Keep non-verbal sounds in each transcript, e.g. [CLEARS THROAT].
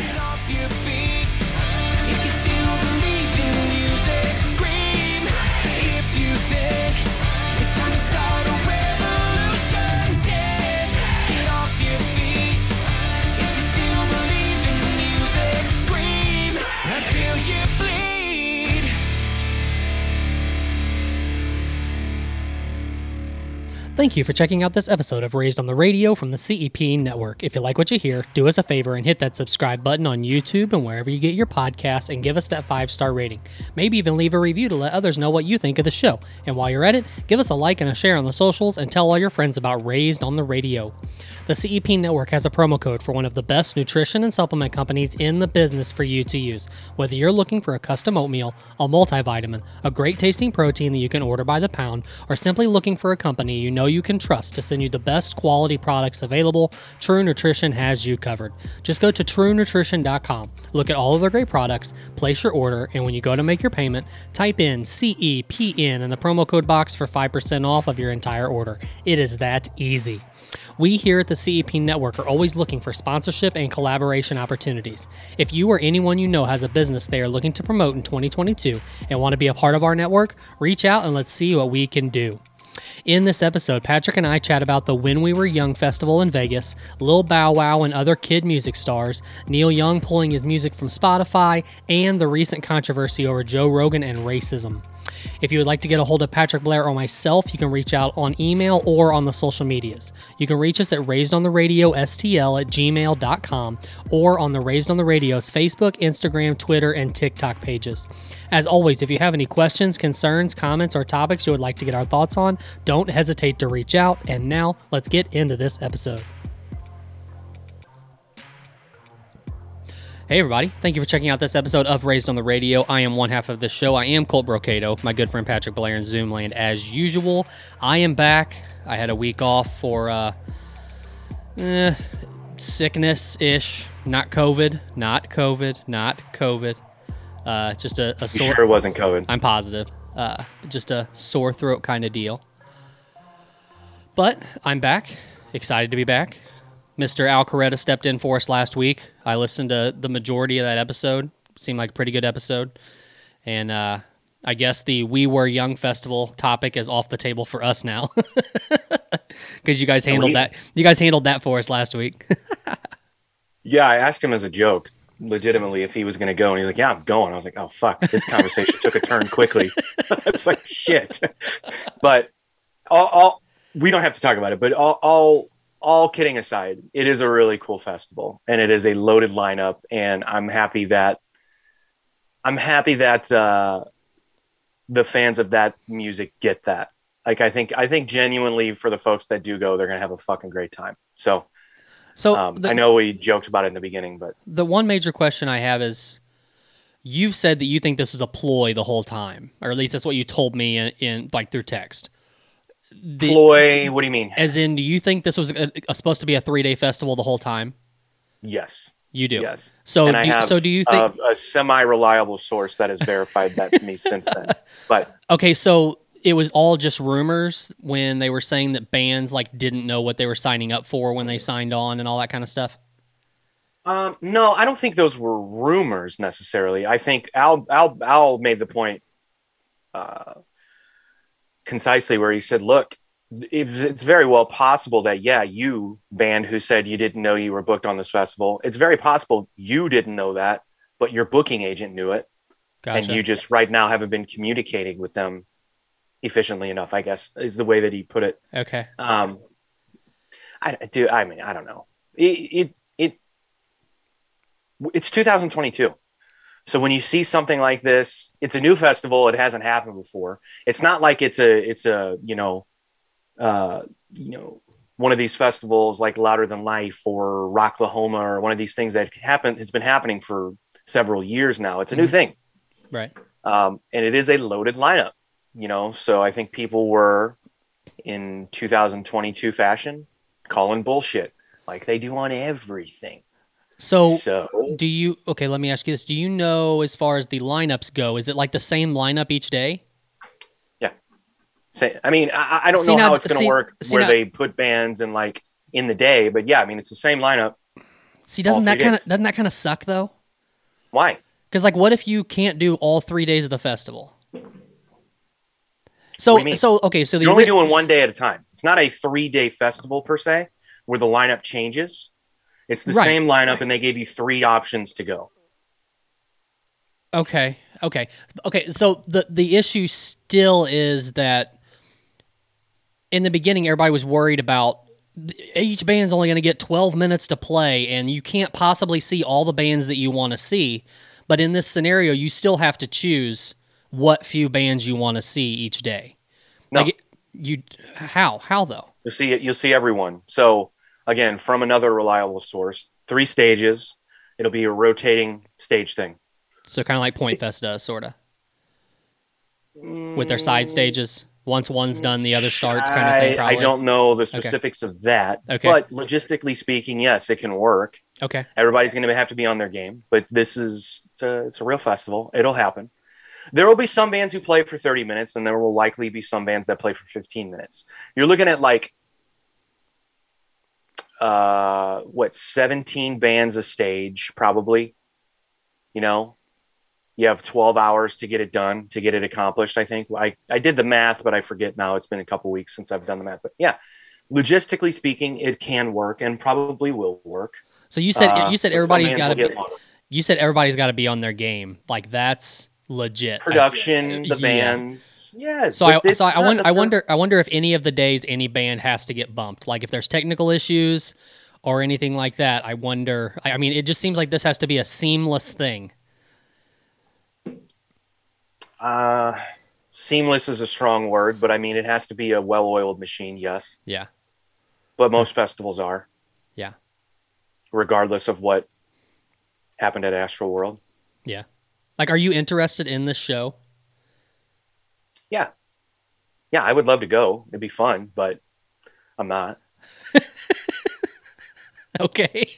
Get off your feet. Thank you for checking out this episode of Raised on the Radio from the CEP Network. If you like what you hear, do us a favor and hit that subscribe button on YouTube and wherever you get your podcasts and give us that five star rating. Maybe even leave a review to let others know what you think of the show. And while you're at it, give us a like and a share on the socials and tell all your friends about Raised on the Radio. The CEP Network has a promo code for one of the best nutrition and supplement companies in the business for you to use. Whether you're looking for a custom oatmeal, a multivitamin, a great tasting protein that you can order by the pound, or simply looking for a company you know you can trust to send you the best quality products available, True Nutrition has you covered. Just go to truenutrition.com, look at all of their great products, place your order, and when you go to make your payment, type in CEPN in the promo code box for 5% off of your entire order. It is that easy. We here at the CEP Network are always looking for sponsorship and collaboration opportunities. If you or anyone you know has a business they are looking to promote in 2022 and want to be a part of our network, reach out and let's see what we can do. In this episode, Patrick and I chat about the When We Were Young festival in Vegas, Lil Bow Wow and other kid music stars, Neil Young pulling his music from Spotify, and the recent controversy over Joe Rogan and racism. If you would like to get a hold of Patrick Blair or myself, you can reach out on email or on the social medias. You can reach us at raisedontheradio.stl at gmail.com or on the Raised on the Radio's Facebook, Instagram, Twitter, and TikTok pages. As always, if you have any questions, concerns, comments, or topics you would like to get our thoughts on, don't hesitate to reach out. And now, let's get into this episode. Hey, everybody. Thank you for checking out this episode of Raised on the Radio. I am one half of this show. I am Colt Brocado, my good friend Patrick Blair in Zoomland. As usual, I am back. I had a week off for uh, eh, sickness ish. Not COVID. Not COVID. Not COVID. Uh, just a, a You sore. sure it wasn't COVID? I'm positive. Uh, just a sore throat kind of deal. But I'm back. Excited to be back. Mr. Al Coretta stepped in for us last week. I listened to the majority of that episode. Seemed like a pretty good episode. And uh, I guess the We Were Young Festival topic is off the table for us now. [LAUGHS] Because you guys handled we- that. You guys handled that for us last week. [LAUGHS] Yeah, I asked him as a joke, legitimately, if he was going to go, and he's like, "Yeah, I'm going." I was like, "Oh fuck!" This conversation took a turn quickly. [LAUGHS] it's like shit. But all, all we don't have to talk about it. But all, all all kidding aside, it is a really cool festival, and it is a loaded lineup, and I'm happy that I'm happy that uh, the fans of that music get that. Like, I think I think genuinely for the folks that do go, they're gonna have a fucking great time. So. So Um, the- I know we joked about it in the beginning, but the one major question I have is you've said that you think this was a ploy the whole time, or at least that's what you told me in, in like through text. The- ploy. What do you mean? As in, do you think this was a, a- supposed to be a three day festival the whole time? Yes, You do. yes. So, and do, you- have so do you think? a, a semi-reliable source that has verified that to me since then? [LAUGHS] But okay, so it was all just rumors when they were saying that bands like didn't know what they were signing up for when they signed on and all that kind of stuff. um, no, I don't think those were rumors necessarily. I think Al Al Al made the point uh, concisely where he said, "Look." It's very well possible that yeah, you band who said you didn't know you were booked on this festival. It's very possible you didn't know that, but your booking agent knew it. Gotcha. and you just right now haven't been communicating with them efficiently enough i guess is the way that he put it okay. um i do i mean i don't know it, it it it's 2022 so when you see something like this it's a new festival. It hasn't happened before. It's not like it's a it's a you know uh you know one of these festivals like louder than life or rocklahoma or one of these things that happened has been happening for several years now. It's a new Mhm. thing. Right. um, and it is a loaded lineup you know? So i think people were in 2022 fashion calling bullshit like they do on everything So, so do you? Okay, let me ask you this: Do you know, as far as the lineups go, is it like the same lineup each day? Yeah. Say, i mean i, I don't See, know now- how it's see- to work see, where now- they put bands and like in the day but yeah i mean it's the same lineup See, doesn't that kind of doesn't that kind of suck though? Why? Because like, what if you can't do all three days of the festival? So What do you mean? so okay, so the You're only doing one day at a time. It's not a three day festival per se, where the lineup changes. It's the Right. same lineup, and they gave you three options to go. Okay. Okay. Okay. So the the issue still is that in the beginning, everybody was worried about each band's only going to get 12 minutes to play, and you can't possibly see all the bands that you want to see. But in this scenario, you still have to choose what few bands you want to see each day. No. Like, you how how though? You'll see it. You'll see everyone. So again, from another reliable source, three stages. It'll be a rotating stage thing. So kind of like Point Fest does, sort of, with their side mm. stages. Once one's done, the other starts, kind of thing. I, Probably. I don't know the specifics of that, Okay. but logistically speaking, yes, it can work. Okay. Everybody's going to have to be on their game, but this is it's a, it's a real festival. It'll happen. There will be some bands who play for 30 minutes, and there will likely be some bands that play for 15 minutes. You're looking at like uh what 17 bands a stage probably you know you have 12 hours to get it done to get it accomplished i think i i did the math but i forget now it's been a couple weeks since i've done the math but yeah logistically speaking it can work and probably will work So you said Uh, you said everybody's got to be. You said everybody's got to be on their game. Like that's legit. Production, the yeah. bands. Yeah. So I, so I, wonder, I wonder, I wonder if any of the days any band has to get bumped. Like if there's technical issues or anything like that. I wonder. I I mean, it just seems like this has to be a seamless thing. Uh, seamless is a strong word, but I mean it has to be a well-oiled machine. Yes, Yeah. but most festivals are, Yeah. regardless of what happened at Astroworld. Yeah. Like, are you interested in this show? Yeah, yeah, I would love to go. It'd be fun, but I'm not. [LAUGHS] Okay.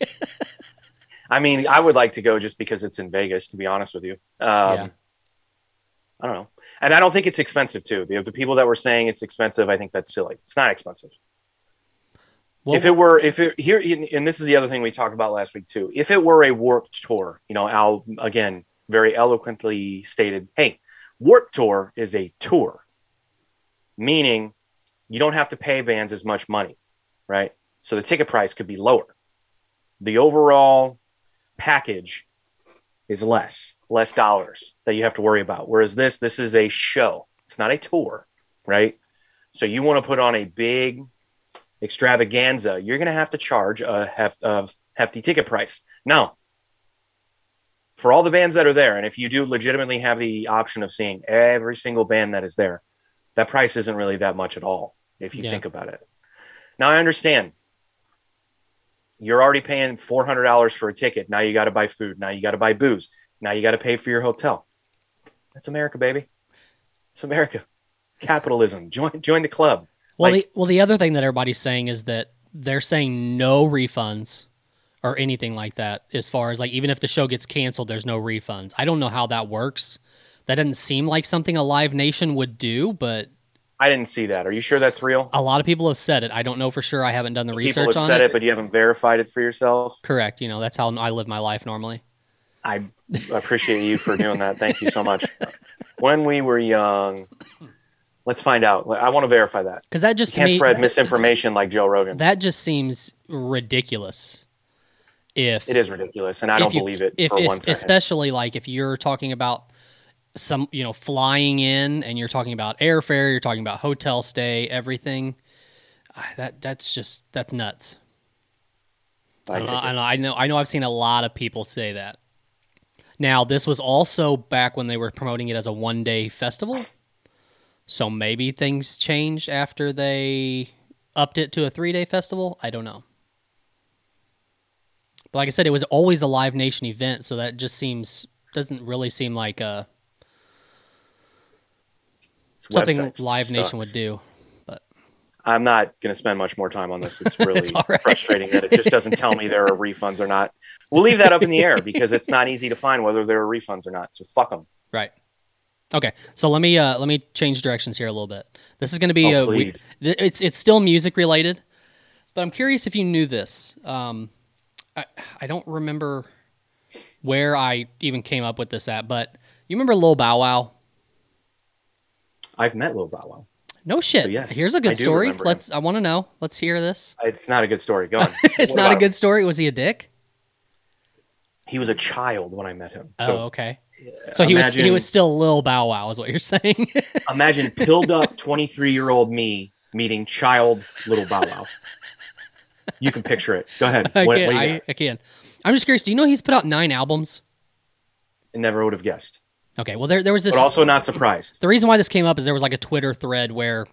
I mean, I would like to go just because it's in Vegas. To be honest with you, um, Yeah. I don't know, and I don't think it's expensive too. The, the people that were saying it's expensive, I think that's silly. It's not expensive. Well, if it were, if it here, and this is the other thing we talked about last week too. If it were a warped tour, you know, Al again very eloquently stated, "Hey, warped tour is a tour, meaning you don't have to pay bands as much money, right? So the ticket price could be lower. The overall package is less, less dollars that you have to worry about. Whereas this, this is a show. It's not a tour, right? So you want to put on a big extravaganza, you're going to have to charge a hef- of hefty ticket price. Now, for all the bands that are there, and if you do legitimately have the option of seeing every single band that is there, that price isn't really that much at all if you Yeah. think about it. Now, I understand you're already paying $400 for a ticket. Now you got to buy food. Now you got to buy booze. Now you got to pay for your hotel. That's America, baby. It's America. Capitalism. Join join the club. well, like- the, well, the other thing that everybody's saying is that they're saying no refunds or anything like that. As far as like, even if the show gets canceled, there's no refunds. I don't know how that works. That doesn't seem like something a Live Nation would do, but I didn't see that. Are you sure that's real? a lot of people have said it. I don't know for sure. I haven't done the People research people have said it. it, but you haven't verified it for yourself. Correct. You know, that's how I live my life normally. I appreciate you for doing that. Thank you so much. When we were young, let's find out. I want to verify that. Because that just to can't me, spread misinformation like Joe Rogan. that just seems ridiculous. If it is ridiculous, and I don't you- believe it if for it's- one second. Especially like if you're talking about some, you know, flying in and you're talking about airfare, you're talking about hotel stay, everything. ah, That that's just that's nuts. I, know, I, know, I know. I know. I've seen a lot of people say that. Now, this was also back when they were promoting it as a one-day festival, so maybe things changed after they upped it to a three-day festival. I don't know. But like I said, it was always a Live Nation event, so that just seems doesn't really seem like uh This something Live Nation sucks. would do. But I'm not going to spend much more time on this. It's [LAUGHS] really It's right. frustrating that it just doesn't tell me there are refunds or not. We'll leave that up in the air because it's not easy to find whether there are refunds or not. So fuck them. Right. Okay, so let me uh, let me change directions here a little bit. This is going to be Oh, a we- th- it's it's still music related, but I'm curious if you knew this. Um, I, I don't remember where I even came up with this at, but you remember Lil Bow Wow? I've met Lil Bow Wow. No shit. So, yes, Here's a good story. Let's. I want to know. Let's hear this. It's not a good story. Go on. [LAUGHS] it's What not a about him? good story. Was he a dick? He was a child when I met him. oh, okay. Uh, so he was he was still Lil Bow Wow, is what you're [LAUGHS] saying. imagine pilled up 23 year old me meeting child little Bow Wow. You can picture it. Go ahead. [LAUGHS] I What- can. what I, I, can. I'm just curious. Do you know he's put out nine albums? I never would have guessed, Okay. Well, there there was this. but also not surprised. the reason why this came up is there was like a Twitter thread where,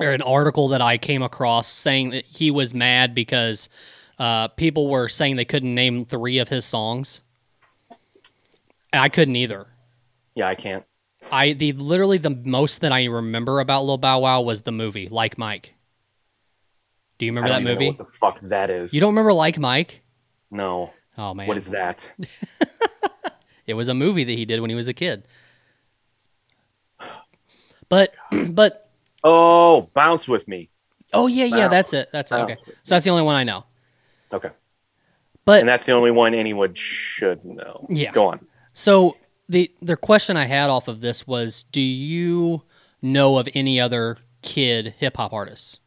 or an article that I came across saying that he was mad because uh, people were saying they couldn't name three of his songs. I couldn't either. Yeah, I can't. I the literally the most that I remember about Lil Bow Wow was the movie Like Mike. Do you remember that movie? what the fuck that is. You don't remember Like Mike? No. Oh man, What is that? [LAUGHS] It was a movie that he did when he was a kid. But [CLEARS THROAT] but Oh, bounce with me. oh yeah yeah Wow. that's it that's it okay so that's the only one I know. Okay. But And that's the only one anyone should know. Yeah. Go on. So the the question I had off of this was, do you know of any other kid hip hop artists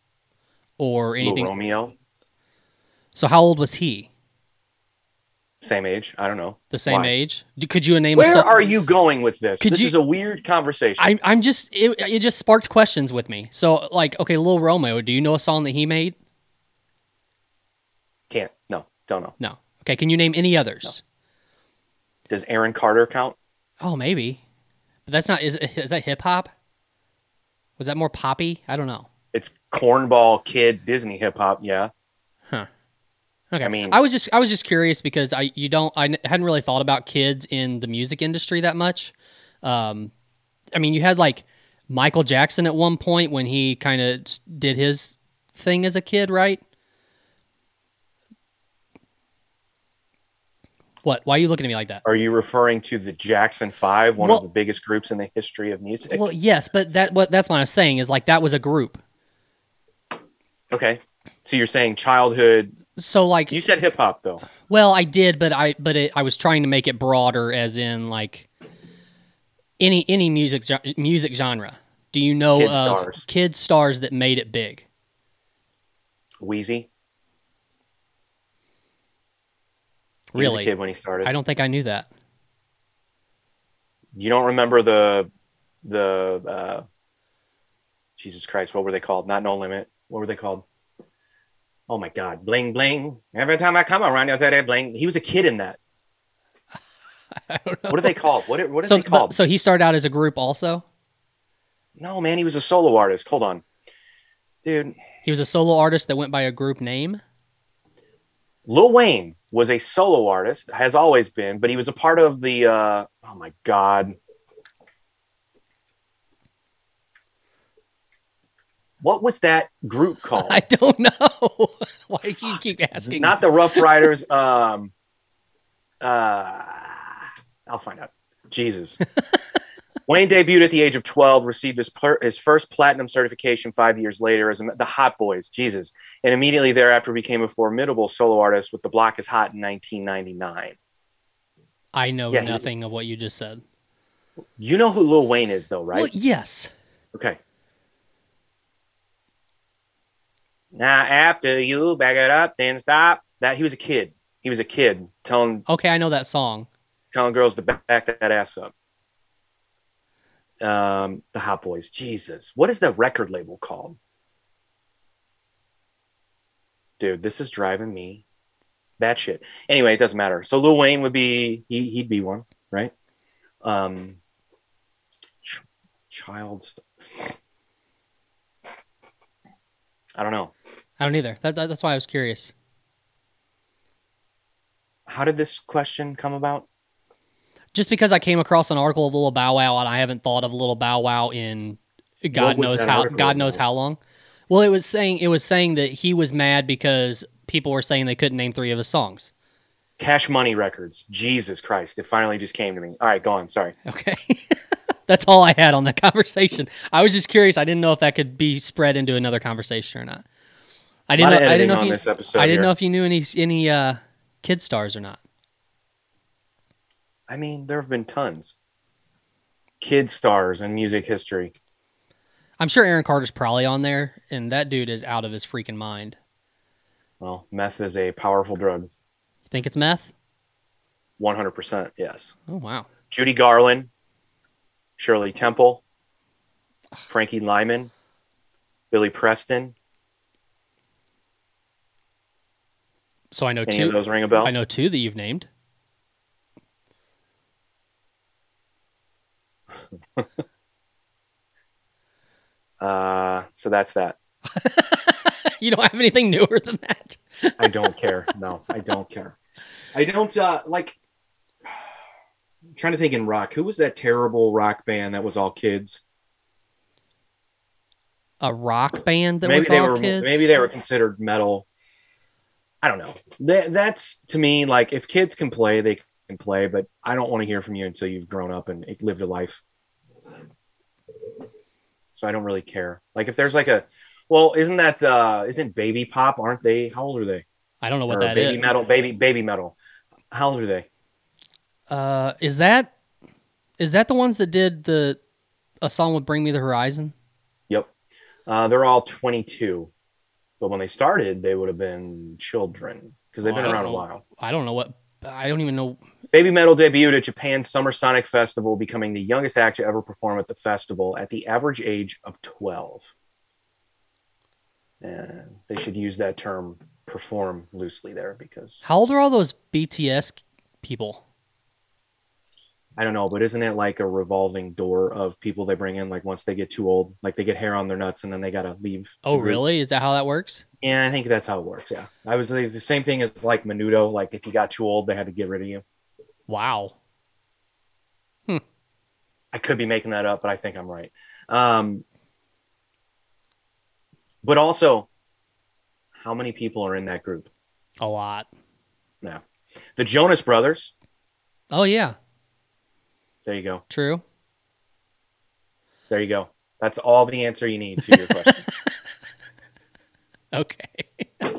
or anything? Romeo, So how old was he? same age. I don't know. The same Why? age? Could you name? a Where song- are you going with this? Could this you- is a weird conversation. I'm I'm just it, it just sparked questions with me. So like, okay, Lil Romeo, do you know a song that he made? Can't. No, don't know. No. Okay, can you name any others? Does Aaron Carter count? Oh, maybe. But that's not is is that hip hop? Was that more poppy? I don't know. It's cornball kid Disney hip hop. Yeah. Huh. Okay. I mean- I was just I was just curious because I you don't I hadn't really thought about kids in the music industry that much. Um, I mean, you had like Michael Jackson at one point when he kind of did his thing as a kid, right? What? Why are you looking at me like that? Are you referring to the Jackson Five, one Well- of the biggest groups in the history of music? Well, yes, but that what that's what I was saying is like that was a group. Okay. So you're saying childhood? So like You said hip hop though. Well, I did, but I but it, I was trying to make it broader, as in like any any music music genre. Do you know Kid of stars. kid stars that made it big? Weezy. He was a Really, kid when he started. I don't think I knew that. You don't remember the the uh, Jesus Christ? What were they called? Not No Limit. What were they called? Oh my God! Bling bling. Every time I come around, you say that bling. He was a kid in that. [LAUGHS] I don't know. What are they called? What are, what are So, they called? but, so he started out as a group, also. no, man, he was a solo artist. Hold on, dude. He was a solo artist that went by a group name. Lil Wayne was a solo artist, has always been, but he was a part of the. Uh, oh my God. What was that group [LAUGHS] called? I don't know. [LAUGHS] Why do you keep asking? Not the Ruff Ryders. [LAUGHS] Um, uh, I'll find out. Jesus. Wayne debuted at the age of 12, received his, per- his first platinum certification five years later as a, the Hot Boys, Jesus, and immediately thereafter became a formidable solo artist with The Block is Hot in 1999. I know Yeah, nothing of what you just said. You know who Lil Wayne is, though, right? Well, yes. Okay. Now, after you back it up, then stop. That he was a kid. He was a kid telling Okay, I know that song. telling girls to back that ass up. Um, the Hot Boys. Jesus, what is the record label called? Dude, this is driving me that shit. Anyway, it doesn't matter. So Lil Wayne would be he he'd be one, right? Um, ch- child. st- I don't know. I don't either. That, that, that's why I was curious. How did this question come about? just because I came across an article of a Little Bow Wow and I haven't thought of a Little Bow Wow in God knows how God knows about? how long. Well, it was saying it was saying that he was mad because people were saying they couldn't name three of his songs. Cash Money Records. Jesus Christ! It finally just came to me. All right, go on. Sorry. Okay. [LAUGHS] That's all I had on that conversation. I was just curious. I didn't know if that could be spread into another conversation or not. I didn't know. I didn't know if you, this episode I didn't here. know if you knew any any uh, kid stars or not? I mean, there have been tons. Kid stars in music history. I'm sure Aaron Carter's probably on there, and that dude is out of his freaking mind. Well, meth is a powerful drug. You think it's meth? 100%, yes. Oh wow. Judy Garland, Shirley Temple, Frankie Lymon, Billy Preston. So I know Any two. of those ring a bell? I know two that you've named. [LAUGHS] Uh, so that's that. [LAUGHS] you don't have anything newer than that. [LAUGHS] I don't care. No, I don't care. I don't uh like I'm trying to think in rock. Who was that terrible rock band that was all kids? A rock band that maybe was they all were kids. maybe they were considered metal. I don't know. That, that's to me like if kids can play, they can play, but I don't want to hear from you until you've grown up and lived a life. So I don't really care. Like if there's like a well, isn't that uh isn't baby pop? Aren't they? How old are they? I don't know what or that baby is. metal, baby baby metal. How old are they? Uh, is that is that the ones that did the a song with "Bring Me the Horizon"? Yep. Uh, they're all 22. But when they started, they would have been children because they've Oh, been around a while. I don't know what. I don't even know. Baby Metal debuted at Japan's Summer Sonic Festival, becoming the youngest act to ever perform at the festival at the average age of 12. And they should use that term perform loosely there because How old are all those BTS people? I don't know, but isn't it like a revolving door of people they bring in? Like once they get too old, like they get hair on their nuts and then they got to leave. Oh, really? Is that how that works? Yeah, I think that's how it works. Yeah, I was the same thing as like Menudo. Like if you got too old, they had to get rid of you. Wow. I could be making that up, but I think I'm right. Um, but also, how many people are in that group? A lot. Now, the Jonas Brothers. Oh yeah. There you go. True. There you go. That's all the answer you need to your question. [LAUGHS] Okay. [LAUGHS] All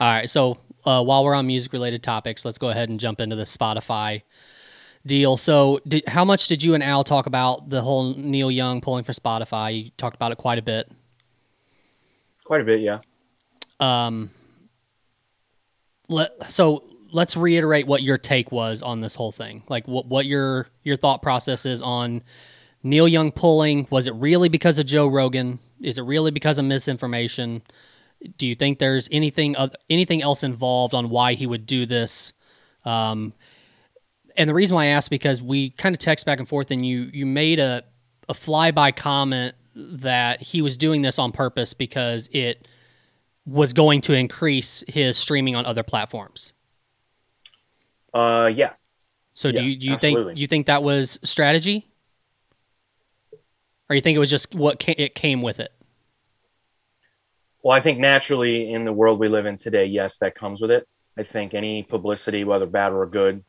right. So uh, while we're on music related topics, let's go ahead and jump into the Spotify deal. So, did, how much did you and Al talk about the whole Neil Young pulling for Spotify? You talked about it quite a bit. Quite a bit, yeah. Um, let so let's reiterate what your take was on this whole thing. Like what what your your thought process is on Neil Young pulling. Was it really because of Joe Rogan? Is it really because of misinformation? Do you think there's anything of anything else involved on why he would do this? Um, and the reason why I asked because we kind of text back and forth, and you you made a a flyby comment that he was doing this on purpose because it was going to increase his streaming on other platforms. Uh, yeah. So Yeah, do you do you absolutely. think you think that was strategy, or you think it was just what ca- it came with it? Well, I think naturally in the world we live in today, yes, that comes with it. I think any publicity, whether bad or good,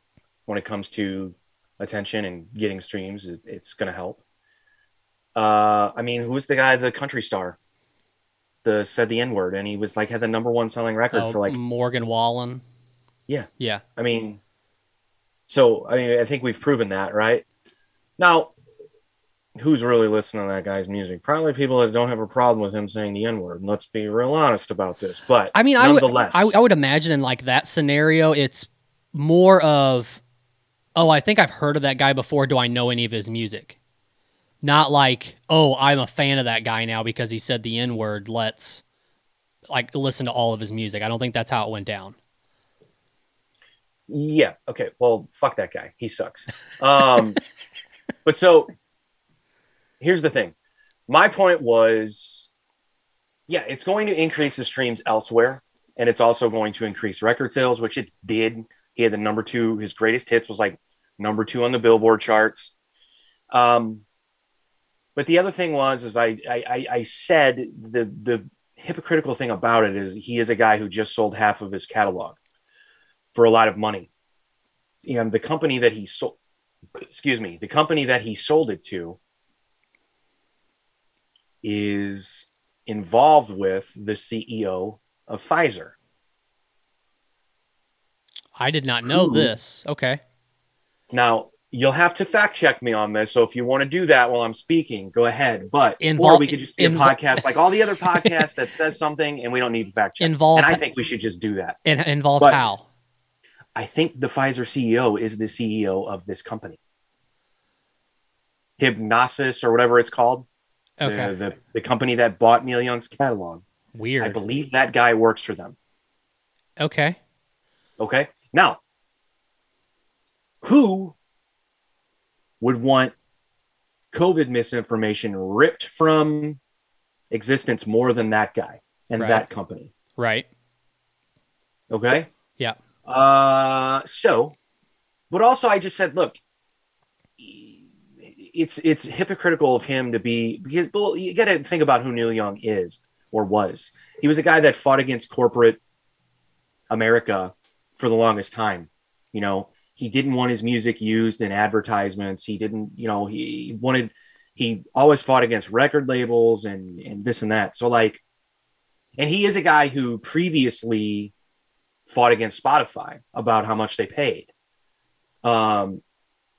when it comes to attention and getting streams, it- it's going to help. Uh, I mean, who's the guy, the country star, the said the N word, and he was like had the number one selling record Oh, for like, Morgan Wallen. Yeah. yeah. I mean, so I mean, I think we've proven that, right? Now, who's really listening to that guy's music? Probably people that don't have a problem with him saying the N word. Let's be real honest about this. But I mean, I would, nonetheless, I, I would imagine in like that scenario, it's more of, oh, I think I've heard of that guy before. Do I know any of his music? Not like, oh, I'm a fan of that guy now because he said the N word. Let's like listen to all of his music. I don't think that's how it went down. Yeah. Okay. Well, fuck that guy. He sucks. Um, [LAUGHS] but so here's the thing. My point was, yeah, it's going to increase the streams elsewhere, and it's also going to increase record sales, which it did. He had the number two. His greatest hits was like number two on the Billboard charts. Um, but the other thing was, is I I, I- I said the the hypocritical thing about it is he is a guy who just sold half of his catalog for a lot of money. And the company that he sold, excuse me, the company that he sold it to is involved with the CEO of Pfizer. I did not know Who- this. Okay. Now, you'll have to fact check me on this. So if you want to do that while I'm speaking, go ahead. But or we could just be a invol- podcast like all the other podcasts that says something and we don't need to fact check. [LAUGHS] Involve And I think we should just do that. in, involve but- how? I think the Pfizer CEO is the CEO of this company. Hipgnosis or whatever it's called. Okay. The, the, the company that bought Neil Young's catalog. Weird. I believe that guy works for them. Okay. Okay. Now, who would want COVID misinformation ripped from existence more than that guy and Right. that company? Right. Okay. Yeah. Uh, so, but also I just said, look, it's it's hypocritical of him to be because well, you got to think about who Neil Young is or was. He was a guy that fought against corporate America for the longest time. You know, he didn't want his music used in advertisements. He didn't, you know, he wanted he always fought against record labels and and this and that. So like and he is a guy who previously fought against Spotify about how much they paid. Um,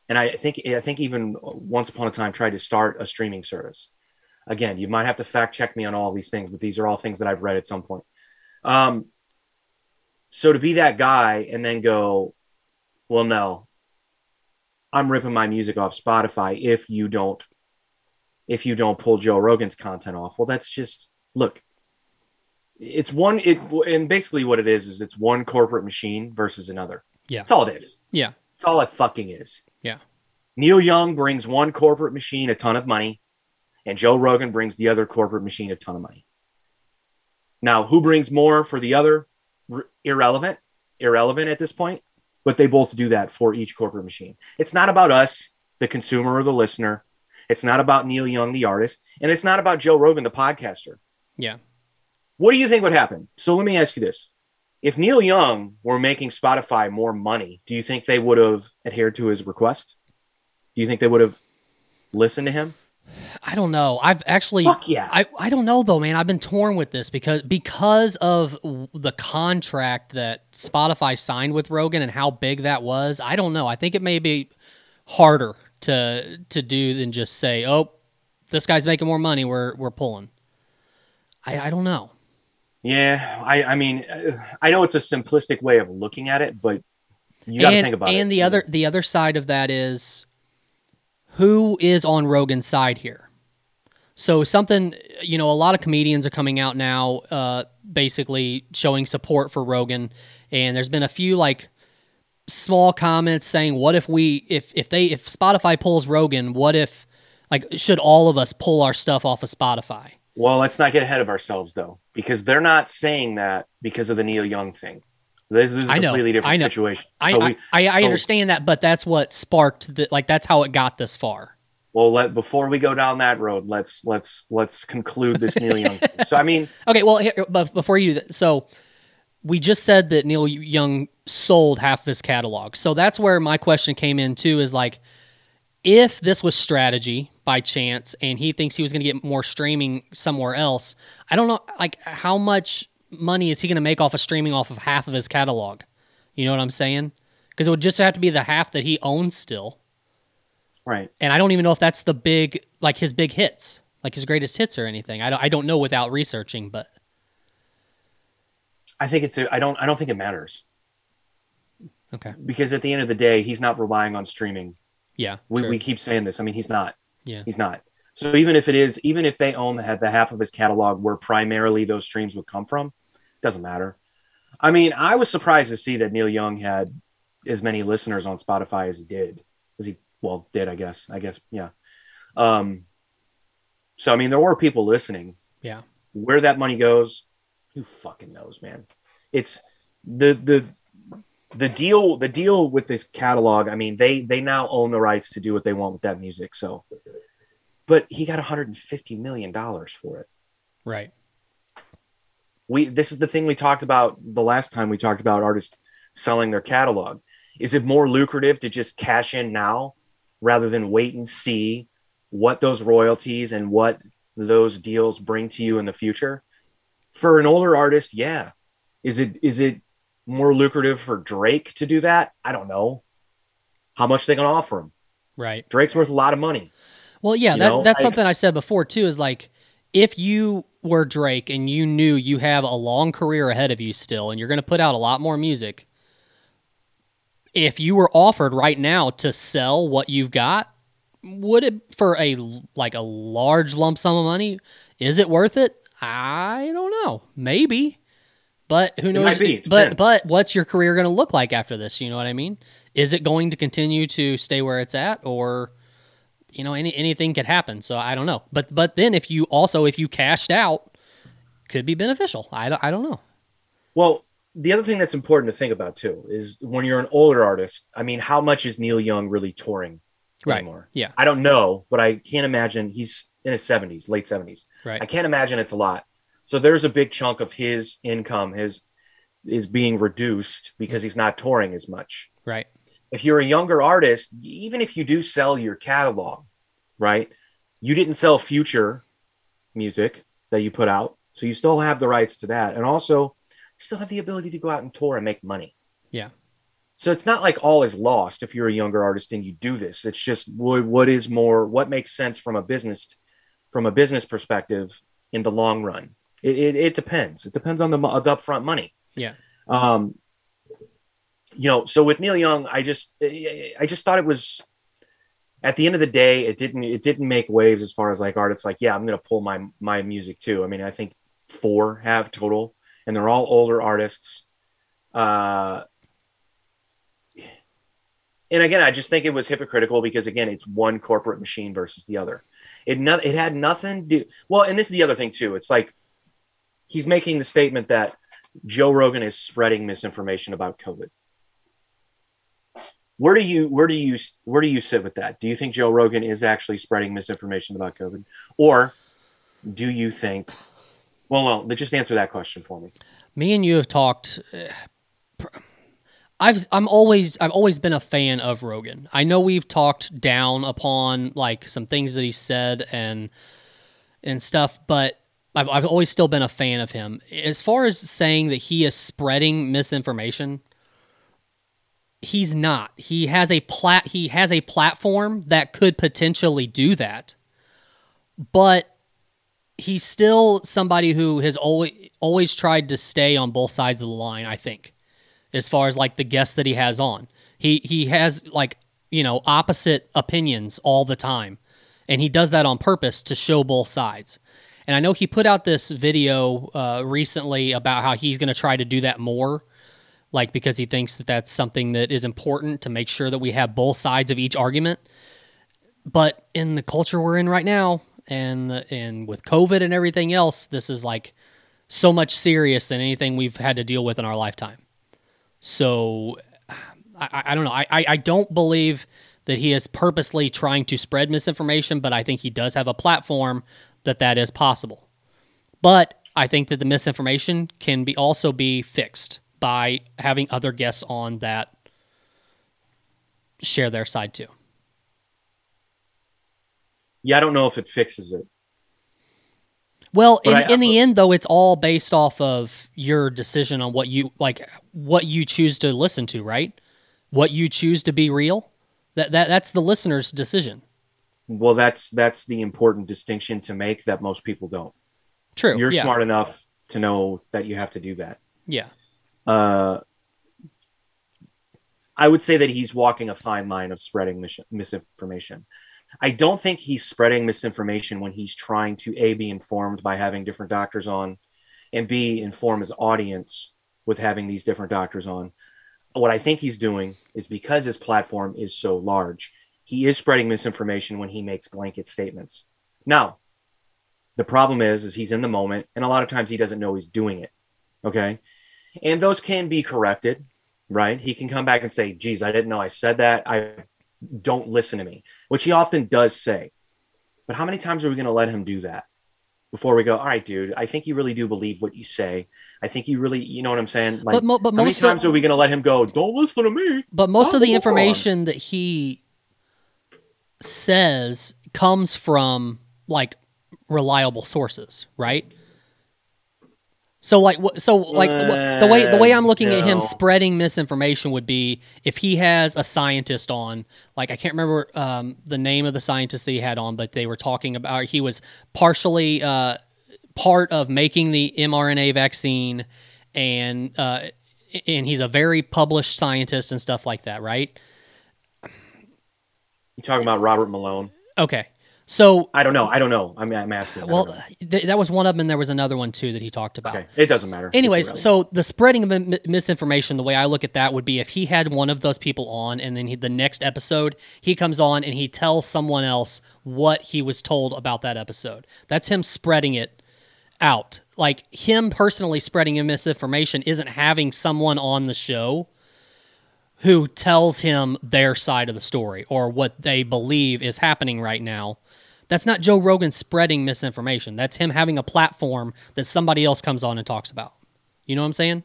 and I think I think even once upon a time tried to start a streaming service. Again, you might have to fact check me on all these things, but these are all things that I've read at some point. Um, so to be that guy and then go, well, no, I'm ripping my music off Spotify if you don't, if you don't pull Joe Rogan's content off. Well, that's just look, it's one it and basically what it is is it's one corporate machine versus another. Yeah. That's all it is. Yeah. That's all it fucking is. Yeah. Neil Young brings one corporate machine a ton of money, and Joe Rogan brings the other corporate machine a ton of money. Now, who brings more for the other? R- irrelevant, irrelevant at this point, but they both do that for each corporate machine. It's not about us, the consumer or the listener. It's not about Neil Young, the artist, and it's not about Joe Rogan, the podcaster. Yeah. What do you think would happen? So let me ask you this. If Neil Young were making Spotify more money, do you think they would have adhered to his request? Do you think they would have listened to him? I don't know. I've actually Fuck yeah. I, I don't know though, man. I've been torn with this because because of the contract that Spotify signed with Rogan and how big that was. I don't know. I think it may be harder to to do than just say, "Oh, this guy's making more money. We're we're pulling." I I don't know. Yeah, I, I mean, I know it's a simplistic way of looking at it, but you got to and, think about it. and the other the other side of that is who is on Rogan's side here. So something you know, a lot of comedians are coming out now, uh, basically showing support for Rogan, and there's been a few like small comments saying, "What if we if if they if Spotify pulls Rogan, what if like should all of us pull our stuff off of Spotify?" Well, let's not get ahead of ourselves though, because they're not saying that because of the Neil Young thing. This, this is a I completely different I situation. I So I, we- I, I so- understand that, but that's what sparked the like that's how it got this far. well, let before we go down that road, let's let's let's conclude this Neil Young. thing. So I mean, [LAUGHS] Okay, well, here, but before you, so we just said that Neil Young sold half of his catalog. So that's where my question came in too. Is like, if this was strategy by chance, and he thinks he was going to get more streaming somewhere else, I don't know, like how much money is he going to make off of streaming off of half of his catalog? You know what I'm saying? Because it would just have to be the half that he owns still, right? and I don't even know if that's the big, like his big hits, like his greatest hits or anything. I don't, I don't know without researching, but. I think it's a, I don't I don't think it matters Okay. because at the end of the day, he's not relying on streaming. Yeah. We, we keep saying this. I mean, he's not. Yeah. He's not. So even if it is, even if they own the, the half of his catalog where primarily those streams would come from, doesn't matter. I mean, I was surprised to see that Neil Young had as many listeners on Spotify as he did. As he well did, I guess. I guess, yeah. Um. So I mean, there were people listening. Yeah. Where that money goes, who fucking knows, man? It's the the the deal the deal with this catalog. I mean, they they now own the rights to do what they want with that music. So, but he got 150 million dollars for it. Right. We this is the thing we talked about the last time we talked about artists selling their catalog. Is it more lucrative to just cash in now rather than wait and see what those royalties and what those deals bring to you in the future? For an older artist, yeah. Is it is it more lucrative for Drake to do that? I don't know. How much they gonna offer him? Right. Drake's worth a lot of money. Well, yeah, that, that's I- something I said before too. Is like if you were Drake and you knew you have a long career ahead of you still, and you're going to put out a lot more music. If you were offered right now to sell what you've got, would it for a like a large lump sum of money? Is it worth it? I don't know. Maybe, but who knows? might be. But but what's your career going to look like after this? You know what I mean? Is it going to continue to stay where it's at, or you know any anything could happen so i don't know but but then if you also if you cashed out could be beneficial i don't, I don't know Well, the other thing that's important to think about too is when you're an older artist. I mean, how much is Neil Young really touring Right. anymore? Yeah. I don't know, but I can't imagine he's in his 70s, late 70s. right I can't imagine it's a lot. So there's a big chunk of his income his is being reduced because he's not touring as much. right If you're a younger artist, even if you do sell your catalog, right? You didn't sell future music that you put out, so you still have the rights to that, and also you still have the ability to go out and tour and make money. Yeah. So it's not like all is lost if you're a younger artist and you do this. It's just what, what is more what makes sense from a business from a business perspective in the long run. It, it, it depends. It depends on the, the upfront money. Yeah. Um, you know, so with Neil Young, I just I just thought it was at the end of the day, it didn't it didn't make waves as far as like artists like, yeah, I'm gonna pull my my music too. I mean, I think four have total, and they're all older artists. Uh and again, I just think it was hypocritical because again, it's one corporate machine versus the other. It no, it had nothing to do. Well, and this is the other thing too. It's like he's making the statement that Joe Rogan is spreading misinformation about COVID. Where do you where do you where do you sit with that? Do you think Joe Rogan is actually spreading misinformation about COVID, or do you think? Well, no, just answer that question for me. me and you have talked uh, I've I'm always I've always been a fan of Rogan. I know we've talked down upon like some things that he said and and stuff, but I've I've always still been a fan of him. As far as saying that he is spreading misinformation, he's not. He has a plat he has a platform that could potentially do that. But he's still somebody who has always always tried to stay on both sides of the line, I think. As far as like the guests that he has on. He he has like, you know, opposite opinions all the time. And he does that on purpose to show both sides. And I know he put out this video uh, recently about how he's going to try to do that more, like because he thinks that that's something that is important to make sure that we have both sides of each argument. But in the culture we're in right now, and and with COVID and everything else, this is like so much serious than anything we've had to deal with in our lifetime. So I, I- don't know. I, I don't believe that he is purposely trying to spread misinformation, but I think he does have a platform that that is possible. But I think that the misinformation can be also be fixed by having other guests on that share their side too. Yeah, I don't know if it fixes it. Well, But in, I- in the end, though, it's all based off of your decision on what you like, what you choose to listen to, right? What you choose to be real. That that that's the listener's decision. Well, that's that's the important distinction to make that most people don't. True. You're yeah. smart enough to know that you have to do that. Yeah. Uh, I would say that he's walking a fine line of spreading mis- misinformation. I don't think he's spreading misinformation when he's trying to a be informed by having different doctors on, and b inform his audience with having these different doctors on. What I think he's doing is because his platform is so large, he is spreading misinformation when he makes blanket statements. Now, the problem is, is he's in the moment, and a lot of times he doesn't know he's doing it. Okay, and those can be corrected, right? He can come back and say, "Geez, I didn't know I said that. I don't listen to me," which he often does say. But how many times are we going to let him do that before we go? All right, dude. I think you really do believe what you say. I think you really, you know what I'm saying? Like, but mo- but how many most of, times are we going to let him go? Don't listen to me. but most of the information that he says comes from like reliable sources, right? So like so like the way the way I'm looking at him spreading misinformation would be if he has a scientist on like I can't remember um, the name of the scientist that he had on but they were talking about he was partially uh, part of making the mRNA vaccine and uh, and he's a very published scientist and stuff like that right You talking about Robert Malone? okay so I don't know. I don't know. I'm, I'm asking. Well th- that was one of them and there was another one too that he talked about okay, it doesn't matter. Anyways, so the spreading of mi- misinformation, the way I look at that would be if he had one of those people on, and then he, the next episode he comes on and he tells someone else what he was told about that episode. That's him spreading it out. Like him personally spreading in misinformation isn't having someone on the show who tells him their side of the story or what they believe is happening right now. That's not Joe Rogan spreading misinformation. That's him having a platform that somebody else comes on and talks about. You know what I'm saying?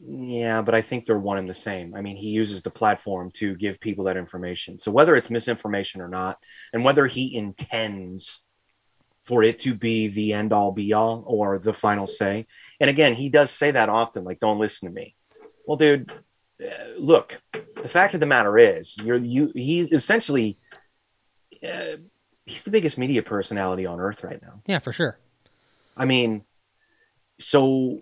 Yeah, but I think they're one and the same. I mean, he uses the platform to give people that information. So whether it's misinformation or not, and whether he intends for it to be the end all be all or the final say. And again, he does say that often, like, don't listen to me. Well, dude, look, the fact of the matter is, you're you he essentially uh, he's the biggest media personality on earth right now. Yeah, for sure. I mean, so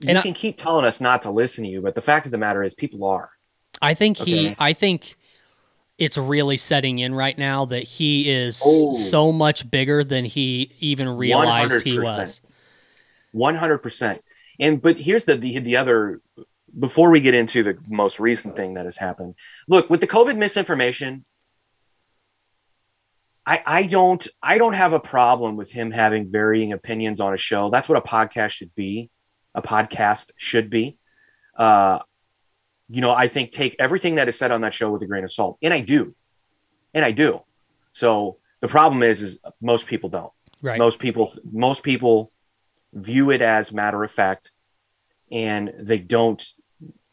you And I- can keep telling us not to listen to you, but the fact of the matter is, people are. I think he I think it's really setting in right now that he is Oh. so much bigger than he even realized he 100%. was. One hundred percent. And but here's the, the the other. Before we get into the most recent thing that has happened, look with the COVID misinformation. I I don't I don't have a problem with him having varying opinions on a show. That's what a podcast should be. A podcast should be. Uh, you know, I think take everything that is said on that show with a grain of salt, and I do, and I do. So the problem is, is most people don't Right. most people most people view it as matter of fact and they don't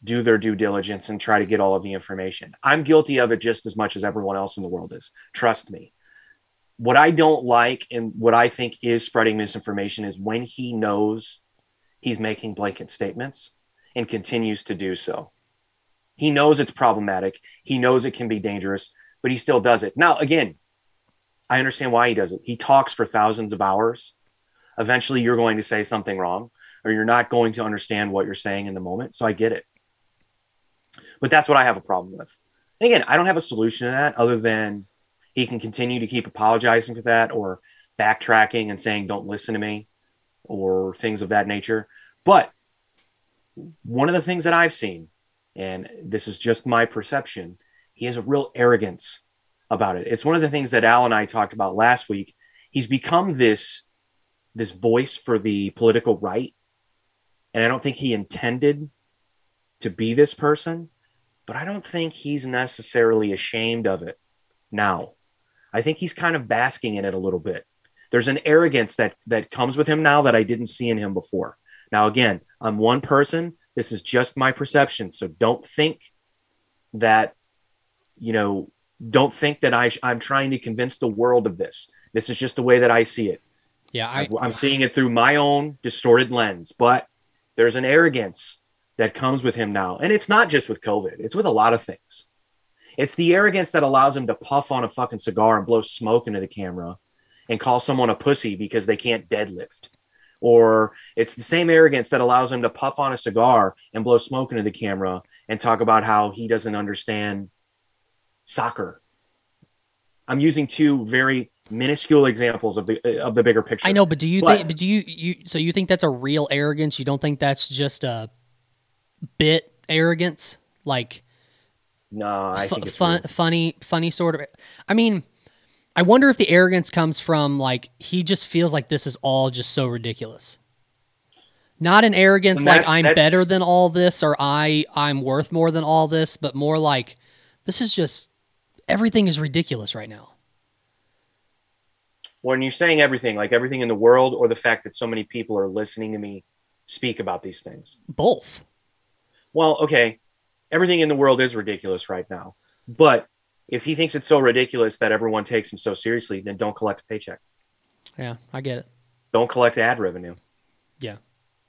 do their due diligence and try to get all of the information i'm guilty of it just as much as everyone else in the world is trust me what i don't like and what i think is spreading misinformation is when he knows he's making blanket statements and continues to do so he knows it's problematic he knows it can be dangerous but he still does it now again I understand why he does it. He talks for thousands of hours. Eventually, you're going to say something wrong, or you're not going to understand what you're saying in the moment. So I get it. But that's what I have a problem with. And again, I don't have a solution to that other than he can continue to keep apologizing for that or backtracking and saying, don't listen to me or things of that nature. But one of the things that I've seen, and this is just my perception, he has a real arrogance about it. It's one of the things that Al and I talked about last week. He's become this this voice for the political right, and I don't think he intended to be this person, but I don't think he's necessarily ashamed of it now. I think he's kind of basking in it a little bit. There's an arrogance that that comes with him now that I didn't see in him before. Now again, I'm one person. This is just my perception, so don't think that you know don't think that I, I'm trying to convince the world of this. This is just the way that I see it. Yeah, I, I, am seeing it through my own distorted lens, but there's an arrogance that comes with him now. And it's not just with COVID, it's with a lot of things. It's the arrogance that allows him to puff on a fucking cigar and blow smoke into the camera and call someone a pussy because they can't deadlift. Or it's the same arrogance that allows him to puff on a cigar and blow smoke into the camera and talk about how he doesn't understand soccer. I'm using two very minuscule examples of the of the bigger picture. I know, but do you But- think? But do you you? So you think that's a real arrogance? You don't think that's just a bit arrogance, like No, I think it's fun, funny, funny sort of. I mean, I wonder if the arrogance comes from like he just feels like this is all just so ridiculous. Not an arrogance like I'm that's- better than all this or I I'm worth more than all this, but more like this is just everything is ridiculous right now. when you're saying everything, like everything in the world, or the fact that so many people are listening to me speak about these things. Both. Well, okay, everything in the world is ridiculous right now, but if he thinks it's so ridiculous that everyone takes him so seriously, then don't collect a paycheck. Yeah, I get it. Don't collect ad revenue. Yeah.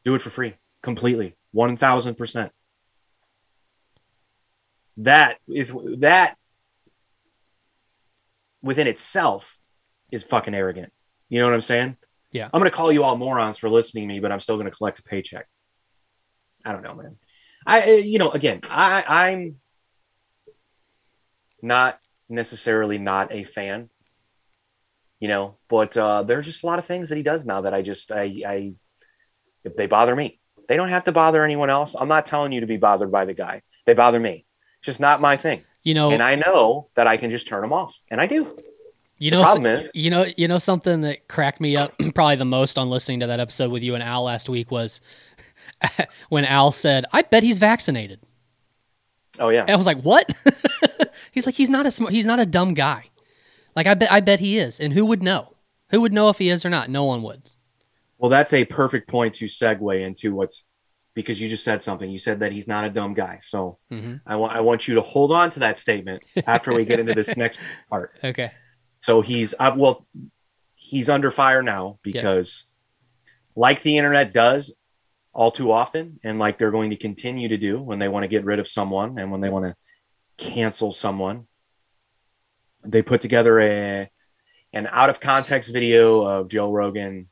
Do it for free, completely, one thousand percent. That is that within itself is fucking arrogant. You know what I'm saying? Yeah. I'm gonna call you all morons for listening to me, but I'm still gonna collect a paycheck. I don't know, man. I, you know, again, I, I'm not necessarily not a fan, you know, but uh, there's just a lot of things that he does now that I just, I, I, they bother me. They don't have to bother anyone else. I'm not telling you to be bothered by the guy. They bother me. It's just not my thing. You know, And I know that I can just turn them off, and I do. you the know, problem is- you know, you know, something that cracked me up [CLEARS THROAT] probably the most on listening to that episode with you and Al last week was [LAUGHS] when Al said, "I bet he's vaccinated." Oh yeah. And I was like, "What?" [LAUGHS] he's like, "He's not a smart. He's not a dumb guy." Like I bet, I bet he is. And who would know? Who would know if he is or not? No one would. Well, that's a perfect point to segue into what's because you just said something. You said that he's not a dumb guy. So Mhm. I want I want you to hold on to that statement after we get into this next [LAUGHS] part. Okay. So he's uh, well, he's under fire now because, like the internet does all too often, and like they're going to continue to do when they want to get rid of someone and when they want to cancel someone, they put together a an out of context video of Joe Rogan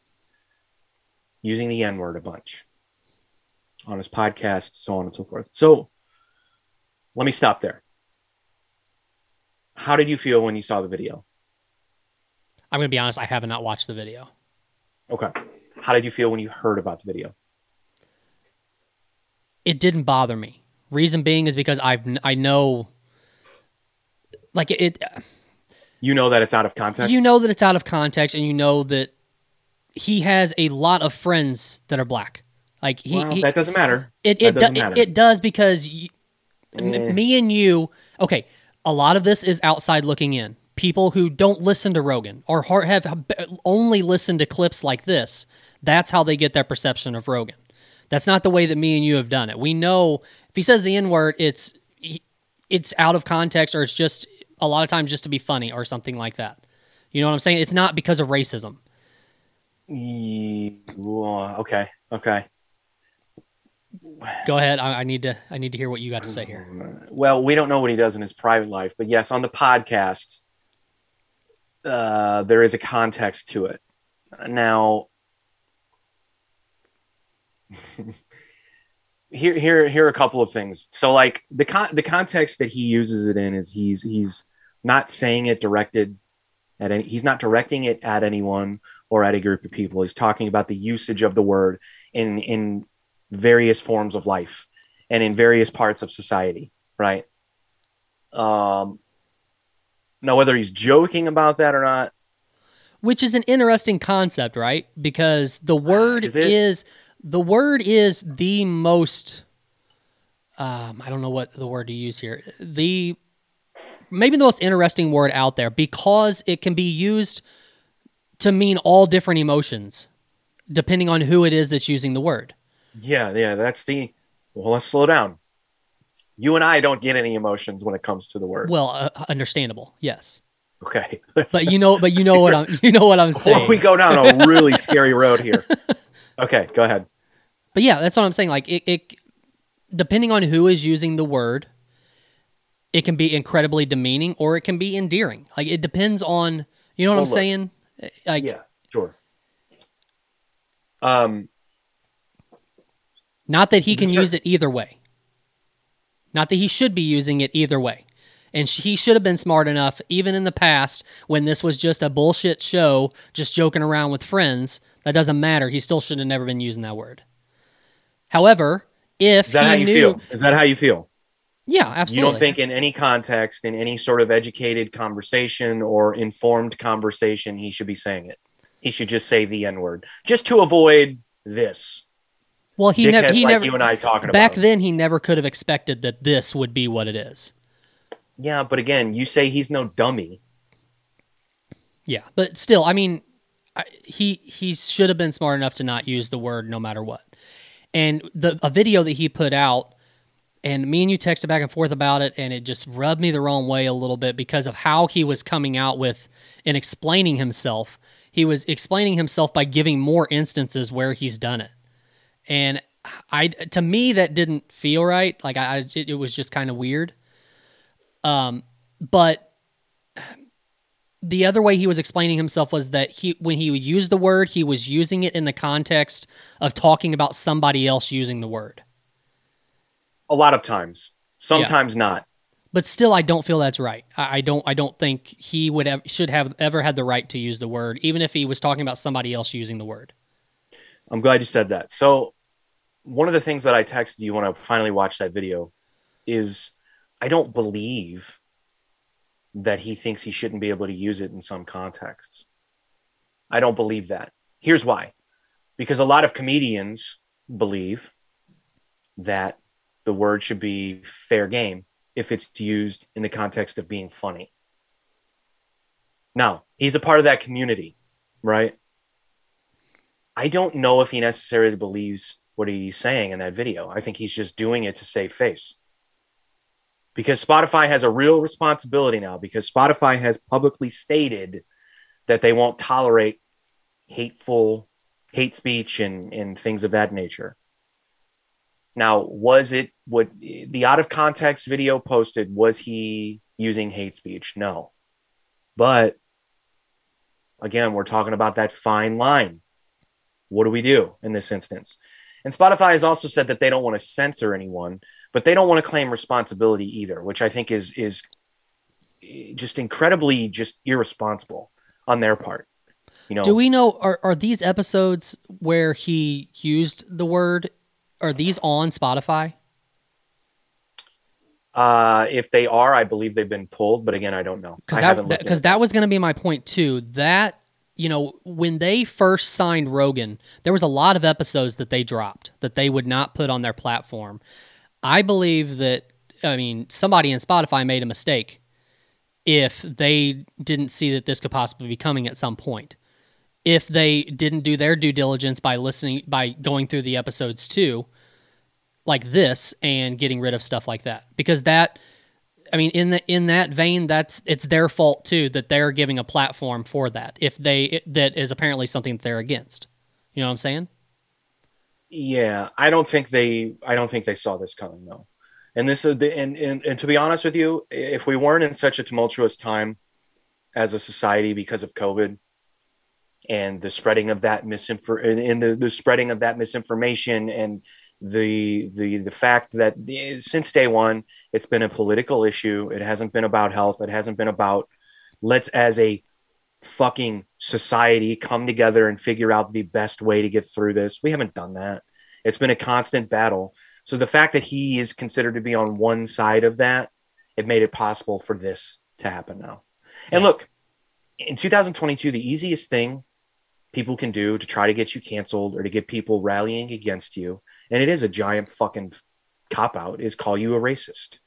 using the N word a bunch on his podcast, so on and so forth. So let me stop there. How did you feel when you saw the video? I'm gonna be honest. I have not watched the video. Okay. How did you feel when you heard about the video? It didn't bother me. Reason being is because I've I know, like it. You know that it's out of context. You know that it's out of context, and you know that he has a lot of friends that are black. Like he, well, he that doesn't matter. it it, doesn't it matter. it does because you, Eh. me and you. Okay, a lot of this is outside looking in. People who don't listen to Rogan or have only listened to clips like this. That's how they get their perception of Rogan. That's not the way that me and you have done it. We know if he says the N word, it's it's out of context or it's just a lot of times just to be funny or something like that. You know what I'm saying? It's not because of racism. Okay. Okay. Go ahead. I, I need to. I need to hear what you got to say here. Well, we don't know what he does in his private life, but yes, on the podcast, uh, there is a context to it. Now, [LAUGHS] here, here, here are a couple of things. So, like the con- the context that he uses it in is he's he's not saying it directed at any. He's not directing it at anyone or at a group of people. He's talking about the usage of the word in in various forms of life and in various parts of society, right? Um, now, whether he's joking about that or not, which is an interesting concept, right? Because the word Is is, the word is the most um, I don't know what the word to use here. The maybe the most interesting word out there because it can be used to mean all different emotions depending on who it is that's using the word. yeah, yeah, that's the. Well, let's slow down. You and I don't get any emotions when it comes to the word. Well, uh, understandable, yes. Okay, [LAUGHS] But you know, but you know what I'm you know what I'm saying. we go down a [LAUGHS] really scary road here. Okay, go ahead. But yeah, that's what I'm saying. Like it, it depending on who is using the word, it can be incredibly demeaning or it can be endearing. Like it depends on you know what Well, I'm look. saying? Like Yeah, sure. Um, not that he can Sure. use it either way. Not that he should be using it either way. And he should have been smart enough, even in the past, when this was just a bullshit show, just joking around with friends. That doesn't matter. He still should have never been using that word. However, if is that he how you knew, feel? Is that how you feel? yeah, absolutely. You don't think in any context, in any sort of educated conversation or informed conversation, he should be saying it. He should just say the N word, just to avoid this. Well, he never. He like never. you and I talking back about. then, he never could have expected that this would be what it is. Yeah, but again, you say he's no dummy. Yeah, but still, I mean, he he should have been smart enough to not use the word no matter what. And the a video that he put out, and me and you texted back and forth about it, and it just rubbed me the wrong way a little bit because of how he was coming out with and explaining himself. He was explaining himself by giving more instances where he's done it. and I to me that didn't feel right. Like I, I it, it was just kind of weird. Um, but the other way he was explaining himself was that he when he would use the word, he was using it in the context of talking about somebody else using the word. A lot of times, sometimes not. But still, I don't feel that's right. I, I don't. I don't think he would have should have ever had the right to use the word, even if he was talking about somebody else using the word. I'm glad you said that. So, one of the things that I texted you when I finally watched that video is I don't believe that he thinks he shouldn't be able to use it in some contexts. I don't believe that. Here's why because a lot of comedians believe that the word should be fair game if it's used in the context of being funny. Now, he's a part of that community, right? I don't know if he necessarily believes what he's saying in that video. I think he's just doing it to save face. Because Spotify has a real responsibility now, because Spotify has publicly stated that they won't tolerate hateful hate speech and, and things of that nature. Now, was it what the out of context video posted? Was he using hate speech? No. But again, we're talking about that fine line. What do we do in this instance? And Spotify has also said that they don't want to censor anyone, but they don't want to claim responsibility either, which I think is is just incredibly just irresponsible on their part. You know, Do we know are are these episodes where he used the word? Are these on Spotify? uh, if they are, I believe they've been pulled, but again, I don't know. because that because that was going to be my point too. That you know when they first signed Rogan, there was a lot of episodes that they dropped that they would not put on their platform. I believe that I mean somebody in Spotify made a mistake if they didn't see that this could possibly be coming at some point. If they didn't do their due diligence by listening by going through the episodes too, like this and getting rid of stuff like that because that I mean, in the in that vein, that's it's their fault too that they're giving a platform for that. If they it, that is apparently something that they're against. You know what I'm saying? Yeah, I don't think they. I don't think they saw this coming though. And this is the and, and and to be honest with you, if we weren't in such a tumultuous time as a society because of COVID and the spreading of that misinfor in the, the spreading of that misinformation and the the the fact that the, since day one it's been a political issue. It hasn't been about health. It hasn't been about let's as a fucking society come together and figure out the best way to get through this. We haven't done that. It's been a constant battle. So the fact that he is considered to be on one side of that it made it possible for this to happen now. And look in 2022 the easiest thing people can do to try to get you canceled or to get people rallying against you and it is a giant fucking cop out is call you a racist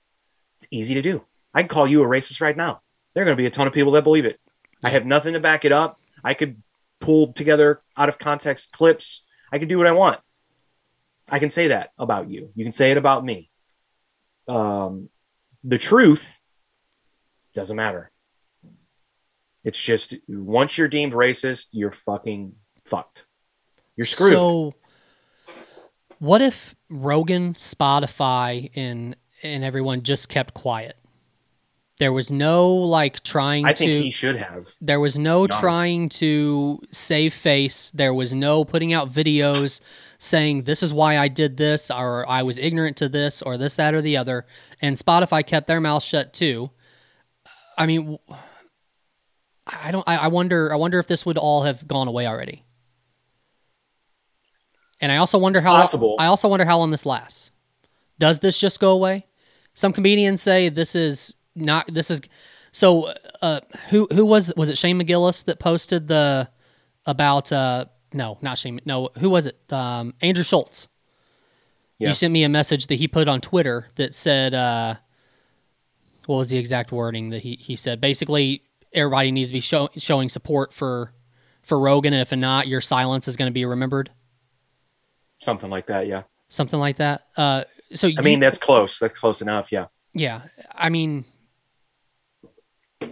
it's easy to do. I can call you a racist right now. There are going to be a ton of people that believe it. I have nothing to back it up. I could pull together out of context clips. I can do what i want. I can say that about you. You can say it about me. Um, the truth doesn't matter. It's just once you're deemed racist you're fucking fucked. You're screwed. So, what if Rogan, Spotify, and and everyone just kept quiet? There was no like trying i think to. he should have there was no trying to save face. There was no putting out videos saying this is why I did this, or I was ignorant to this, or this, that, or the other. And Spotify kept their mouth shut too. I mean, I don't. I, I wonder. I wonder if this would all have gone away already. And I also wonder how. possible. I also wonder how long this lasts. Does this just go away? Some comedians say this is not. This is so. Uh, who who was was it? Shane McGillis that posted the about. Uh, no, not Shane. No, who was it? Um, Andrew Schulz. Yeah. You sent me a message that he put on Twitter that said, uh, "What was the exact wording that he he said? Basically, everybody needs to be show, showing support for for Rogan, and if not, your silence is going to be remembered." something like that yeah Something like that. Uh, so i mean that's close that's close enough yeah yeah. I mean,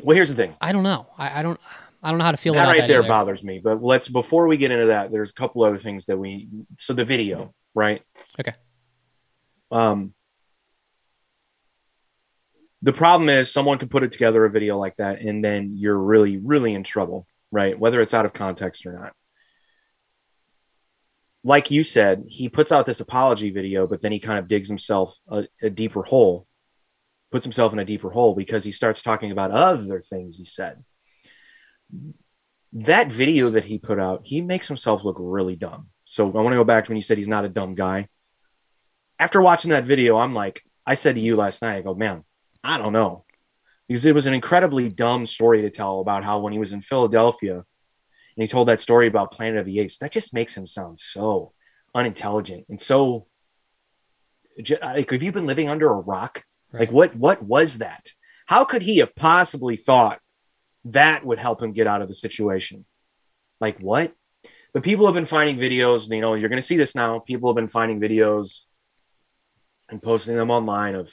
well here's the thing I don't know. I, I don't. I don't know how to feel that right that there either. bothers me. But let's before we get into that, there's a couple other things that we. So the video, right? Okay. Um. The problem is someone could put it together a video like that, and then you're really, really in trouble, right? Whether it's out of context or not. Like you said, he puts out this apology video, but then he kind of digs himself a, a deeper hole, puts himself in a deeper hole because he starts talking about other things he said that video that he put out, he makes himself look really dumb. So I want to go back to when you said he's not a dumb guy. After watching that video, I'm like, I said to you last night, I go, man, I don't know. Because it was an incredibly dumb story to tell about how when he was in Philadelphia and he told that story about Planet of the Apes, that just makes him sound so unintelligent and so uh, like have you been living under a rock? Like what what was that? How could he have possibly thought that would help him get out of the situation? Like what? But people have been finding videos, you know, you're going to see this now. People have been finding videos and posting them online of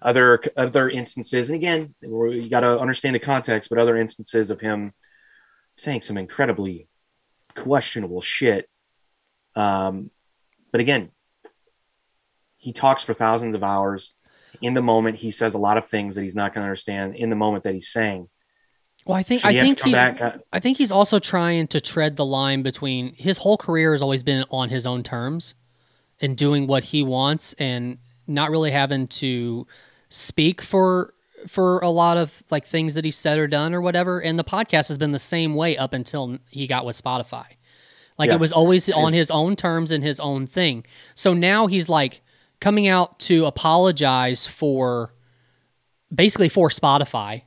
other other instances. And again, you got to understand the context, but other instances of him saying some incredibly questionable shit. Um, but again, he talks for thousands of hours. In the moment, he says a lot of things that he's not going to understand in the moment that he's saying. Well, I think Should I he have to think he's back? Uh, I think he's also trying to tread the line between his whole career has always been on his own terms and doing what he wants and not really having to speak for for a lot of like things that he said or done or whatever. And the podcast has been the same way up until he got with Spotify. Like it was always on his own terms and his own thing. So now he's like coming out to apologize for basically for Spotify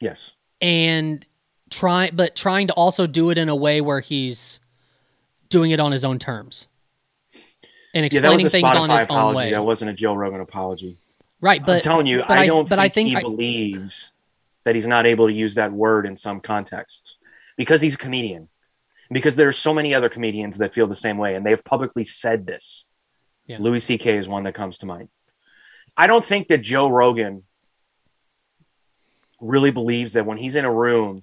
yes. and try but trying to also do it in a way where he's doing it on his own terms and Yeah, explaining a things on his own apology. way. That wasn't a Joe Rogan apology. Right, but I'm telling you, I, I- don't but think, I think he I- believes that he's not able to use that word in some contexts because he's a comedian. Because there's so many other comedians that feel the same way, and they've publicly said this. Yeah. Louis C.K. is one that comes to mind. I don't think that Joe Rogan really believes that when he's in a room,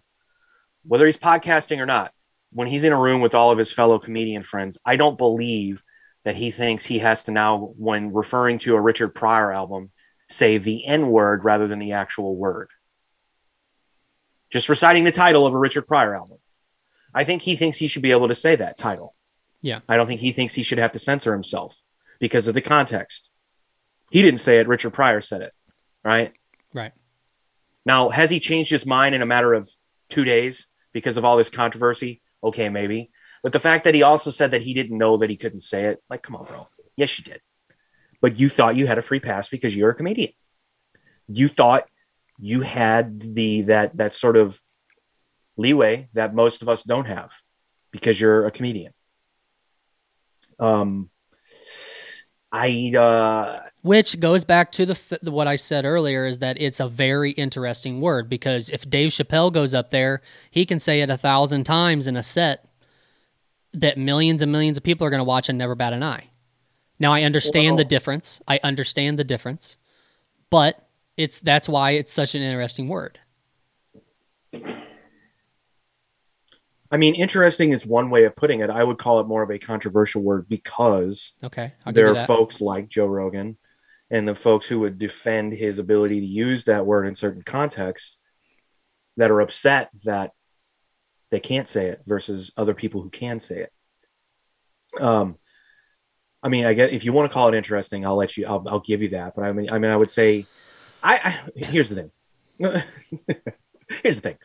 whether he's podcasting or not, when he's in a room with all of his fellow comedian friends, I don't believe that he thinks he has to now, when referring to a Richard Pryor album, say the N word rather than the actual word. Just reciting the title of a Richard Pryor album. I think he thinks he should be able to say that title. Yeah. I don't think he thinks he should have to censor himself because of the context. He didn't say it, Richard Pryor said it, right? right. Now, has he changed his mind in a matter of two days because of all this controversy? Okay, maybe. But the fact that he also said that he didn't know that he couldn't say it, like, come on, bro. Yes, you did. But you thought you had a free pass because you're a comedian. You thought you had the that that sort of leeway that most of us don't have because you're a comedian. Um, I uh, Which goes back to the f- what I said earlier is that it's a very interesting word because if Dave Chappelle goes up there, he can say it a thousand times in a set that millions and millions of people are going to watch and never bat an eye. Now I understand the difference. I understand the difference, but it's that's why it's such an interesting word. I mean, interesting is one way of putting it. I would call it more of a controversial word because Okay, there are folks like Joe Rogan and the folks who would defend his ability to use that word in certain contexts that are upset that they can't say it versus other people who can say it. Um, I mean, I guess if you want to call it interesting, I'll let you. I'll, I'll give you that. But I mean, I mean, I would say, I, I here's the thing. [LAUGHS] here's the thing.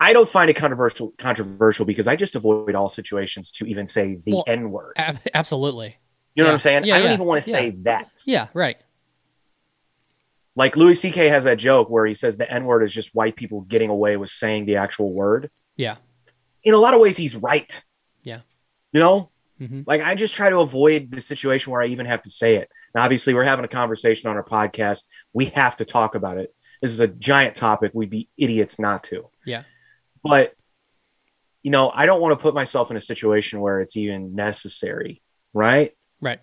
I don't find it controversial controversial because I just avoid all situations to even say the Well, N word. Ab- absolutely. You know what I'm saying? yeah, I don't yeah, even want to yeah. say that. Yeah, right. Like Louis C.K. has that joke where he says the N word is just white people getting away with saying the actual word. Yeah. In a lot of ways, he's right. Yeah. You know, Mhm. like I just try to avoid the situation where I even have to say it. Now, obviously, we're having a conversation on our podcast. We have to talk about it. This is a giant topic. We'd be idiots not to. Yeah. But, you know, I don't want to put myself in a situation where it's even necessary. Right. Right.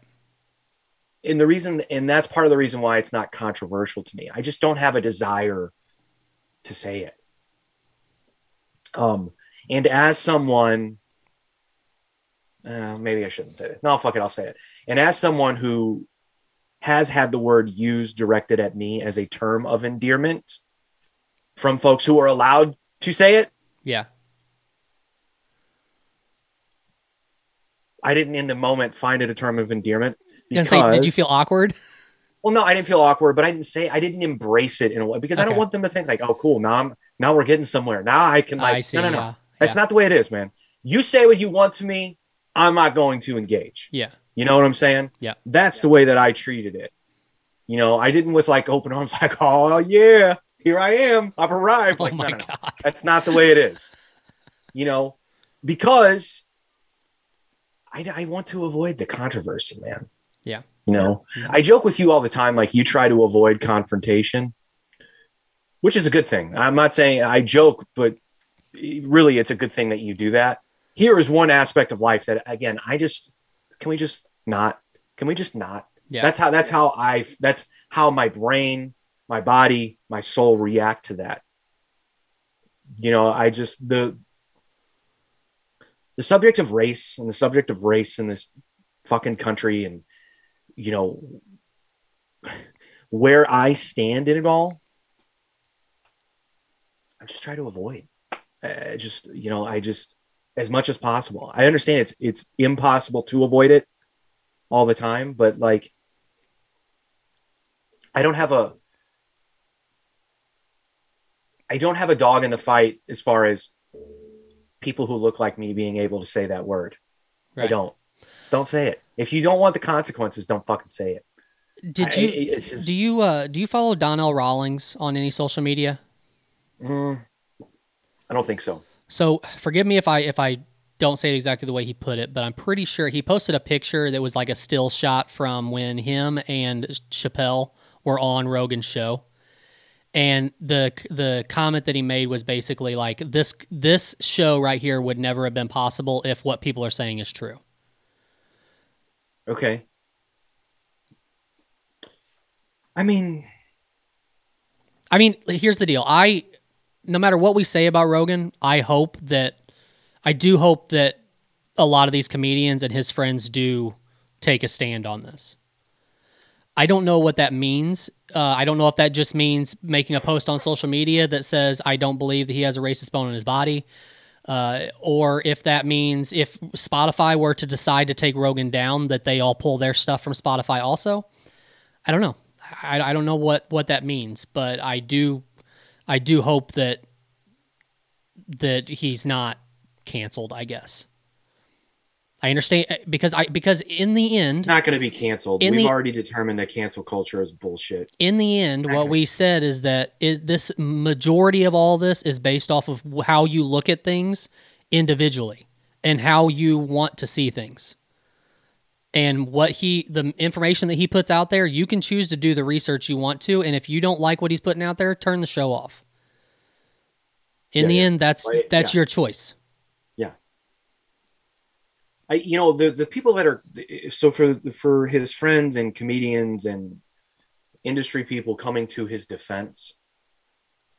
and the reason and that's part of the reason why it's not controversial to me i just don't have a desire to say it Um, and as someone, uh, maybe I shouldn't say it. No, fuck it, I'll say it. And as someone who has had the word used directed at me as a term of endearment from folks who are allowed to say it, Yeah. I didn't in the moment find it a term of endearment. I say, did you feel awkward? Well, no, I didn't feel awkward, but I didn't say I didn't embrace it in a way because I don't want them to think like, oh, cool. Now I'm now we're getting somewhere. Now I can like I see. no, no, no. Yeah. That's yeah. not the way it is, man. You say what you want to me, I'm not going to engage. Yeah. You know what I'm saying? Yeah. That's the way that I treated it. You know, I didn't with like open arms, [LAUGHS] like, oh yeah, here I am. I've arrived. Oh Like, my no, no, no. That's not the way it is. You know, because I, I want to avoid the controversy, man. Yeah. You know, Mhm. I joke with you all the time, like you try to avoid confrontation, which is a good thing. I'm not saying I joke, but really it's a good thing that you do that. Here is one aspect of life that, again, I just, can we just not, can we just not? Yeah. That's how, that's how I, that's how my brain, my body, my soul react to that. You know, I just, the, the subject of race and the subject of race in this fucking country and you know where I stand in it all, I just try to avoid. Uh, just you know, I just as much as possible. I understand it's it's impossible to avoid it all the time, but like I don't have a I don't have a dog in the fight as far as people who look like me being able to say that word. I don't. Don't say it. If you don't want the consequences, don't fucking say it. Did I- you just- do you uh do you follow Donnell Rawlings on any social media? Mm, I don't think so. So forgive me if I if I don't say it exactly the way he put it, but I'm pretty sure he posted a picture that was like a still shot from when him and Chappelle were on Rogan's show. And the the comment that he made was basically like this this show right here would never have been possible if what people are saying is true. Okay. I mean, I mean, here's the deal. I no matter what we say about Rogan, I hope that I do hope that a lot of these comedians and his friends do take a stand on this. I don't know what that means. Uh, I don't know if that just means making a post on social media that says I don't believe that he has a racist bone in his body, uh, or if that means if Spotify were to decide to take Rogan down, that they all pull their stuff from Spotify also. I don't know. I, I don't know what what that means, but I do I do hope that that he's not canceled. I guess. I understand eh, because I because in the end, not going to be canceled. We've the- already determined that cancel culture is bullshit. in the end, what we said is that it, this majority of all this is based off of how you look at things individually and how you want to see things. And what he, the information that he puts out there, you can choose to do the research you want to. And if you don't like what he's putting out there, turn the show off. In Yeah, the yeah. end, that's that's yeah. your choice. Yeah. I, you know, the the people that are so for for his friends and comedians and industry people coming to his defense,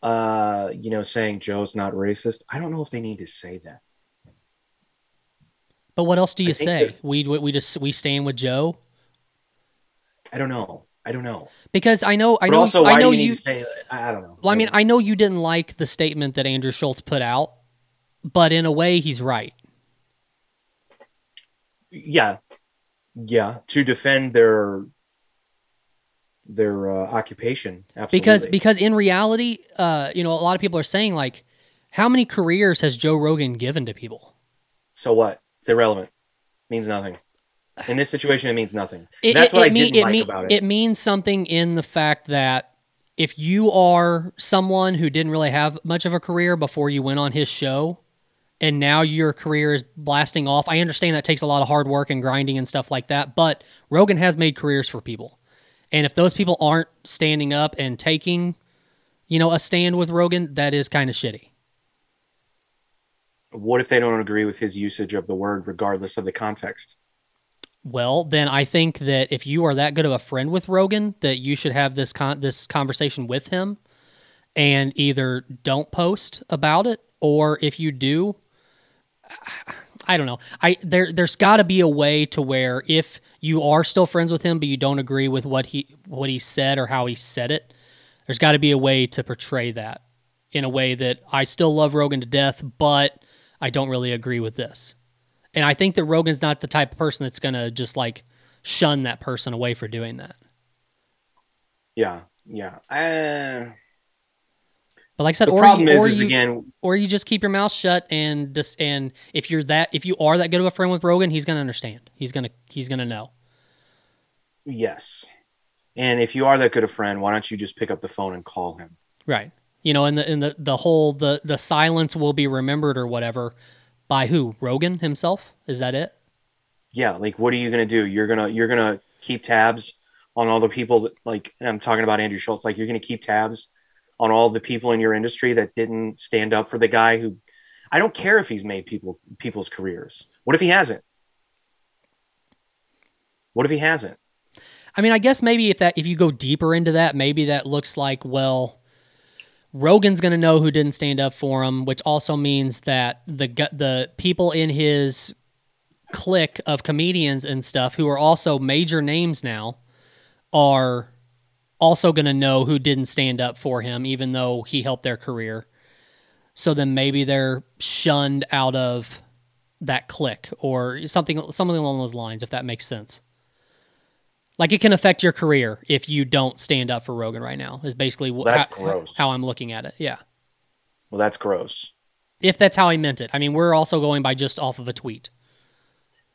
uh, you know, saying Joe's not racist. I don't know if they need to say that. But what else do you say? We we just we stand with Joe I don't know. I don't know. because I know I But know also, I know you, you say? I, I don't know. Well, I mean, I know you didn't like the statement that Andrew Schulz put out, but in a way, he's right. yeah, yeah, to defend their their uh, occupation. Absolutely. Because because in reality, uh, you know, a lot of people are saying like, how many careers has Joe Rogan given to people? so what? It's irrelevant. Means nothing. In this situation, it means nothing. [SIGHS] It, That's it- what it I mean- didn't it like mean- about it. It means something in the fact that if you are someone who didn't really have much of a career before you went on his show, and now your career is blasting off, I understand that takes a lot of hard work and grinding and stuff like that. But Rogan has made careers for people, and if those people aren't standing up and taking, you know, a stand with Rogan, that is kind of shitty. What if they don't agree with his usage of the word, regardless of the context? Well, then I think that if you are that good of a friend with Rogan, that you should have this con- this conversation with him, and either don't post about it or if you do, I don't know. I there there's got to be a way to where if you are still friends with him but you don't agree with what he what he said or how he said it, there's got to be a way to portray that in a way that I still love Rogan to death, but I don't really agree with this. And I think that Rogan's not the type of person that's going to just like shun that person away for doing that. Yeah, yeah. Uh, But like I said, the or problem you, is, or is you, again, or you just keep your mouth shut and just and if you're that if you are that good of a friend with Rogan, he's gonna understand. He's gonna he's gonna know. yes. And if you are that good of a friend, why don't you just pick up the phone and call him? Right. You know, and the and the, the whole the the silence will be remembered or whatever by who? Rogan himself? Is that it? Yeah, like what are you gonna do? You're gonna you're gonna keep tabs on all the people that like and I'm talking about Andrew Schulz, like you're gonna keep tabs on all the people in your industry that didn't stand up for the guy who I don't care if he's made people people's careers. What if he hasn't? What if he hasn't? I mean, I guess maybe if that if you go deeper into that, maybe that looks like well, Rogan's going to know who didn't stand up for him, which also means that the the people in his clique of comedians and stuff who are also major names now are also going to know who didn't stand up for him even though he helped their career. So then maybe they're shunned out of that clique or something something along those lines if that makes sense. Like it can affect your career if you don't stand up for Rogan right now. Is basically wh- That's how, gross. how I'm looking at it. Yeah, Well, that's gross. if that's how he meant it. I mean, we're also going by just off of a tweet.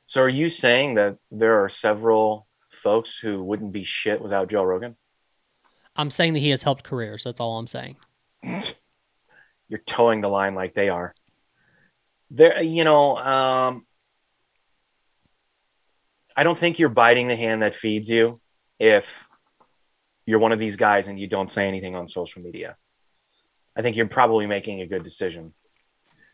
So are you saying that there are several folks who wouldn't be shit without Joe Rogan? I'm saying that he has helped careers. That's all I'm saying. [LAUGHS] You're towing the line like they are. There, you know, um, I don't think you're biting the hand that feeds you if you're one of these guys and you don't say anything on social media. I think you're probably making a good decision.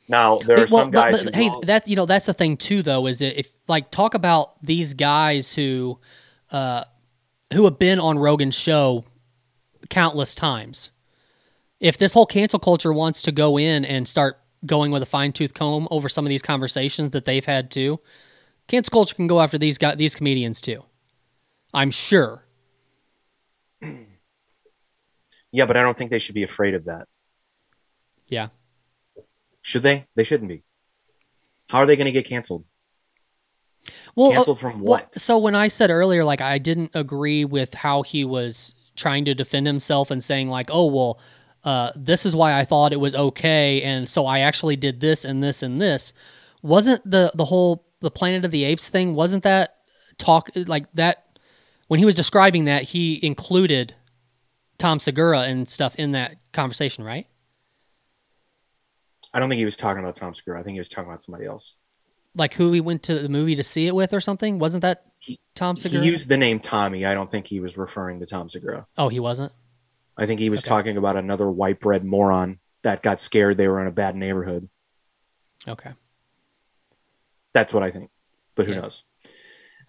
Now there are well, some guys. but, who hey, that you know that's the thing too, though, is if like talk about these guys who, uh, who have been on Rogan's show countless times. If this whole cancel culture wants to go in and start going with a fine tooth comb over some of these conversations that they've had too, cancel culture can go after these guys, these comedians too. I'm sure. [CLEARS THROAT] yeah, but I don't think they should be afraid of that. Yeah. Should they? They shouldn't be. How are they going to get canceled? Well, uh, Canceled from well, what? so when I said earlier, like I didn't agree with how he was trying to defend himself and saying like, oh well, uh, this is why I thought it was okay, and so I actually did this and this and this. Wasn't the the whole the Planet of the Apes thing? Wasn't that talk like that? When he was describing that, he included Tom Segura and stuff in that conversation, right? I don't think he was talking about Tom Segura. I think he was talking about somebody else. Like who he went to the movie to see it with or something? Wasn't that He- Tom Segura? He used the name Tommy. I don't think he was referring to Tom Segura. oh, he wasn't. I think he was Okay. talking about another white bread moron that got scared they were in a bad neighborhood. Okay. That's what I think. But who Yeah. knows?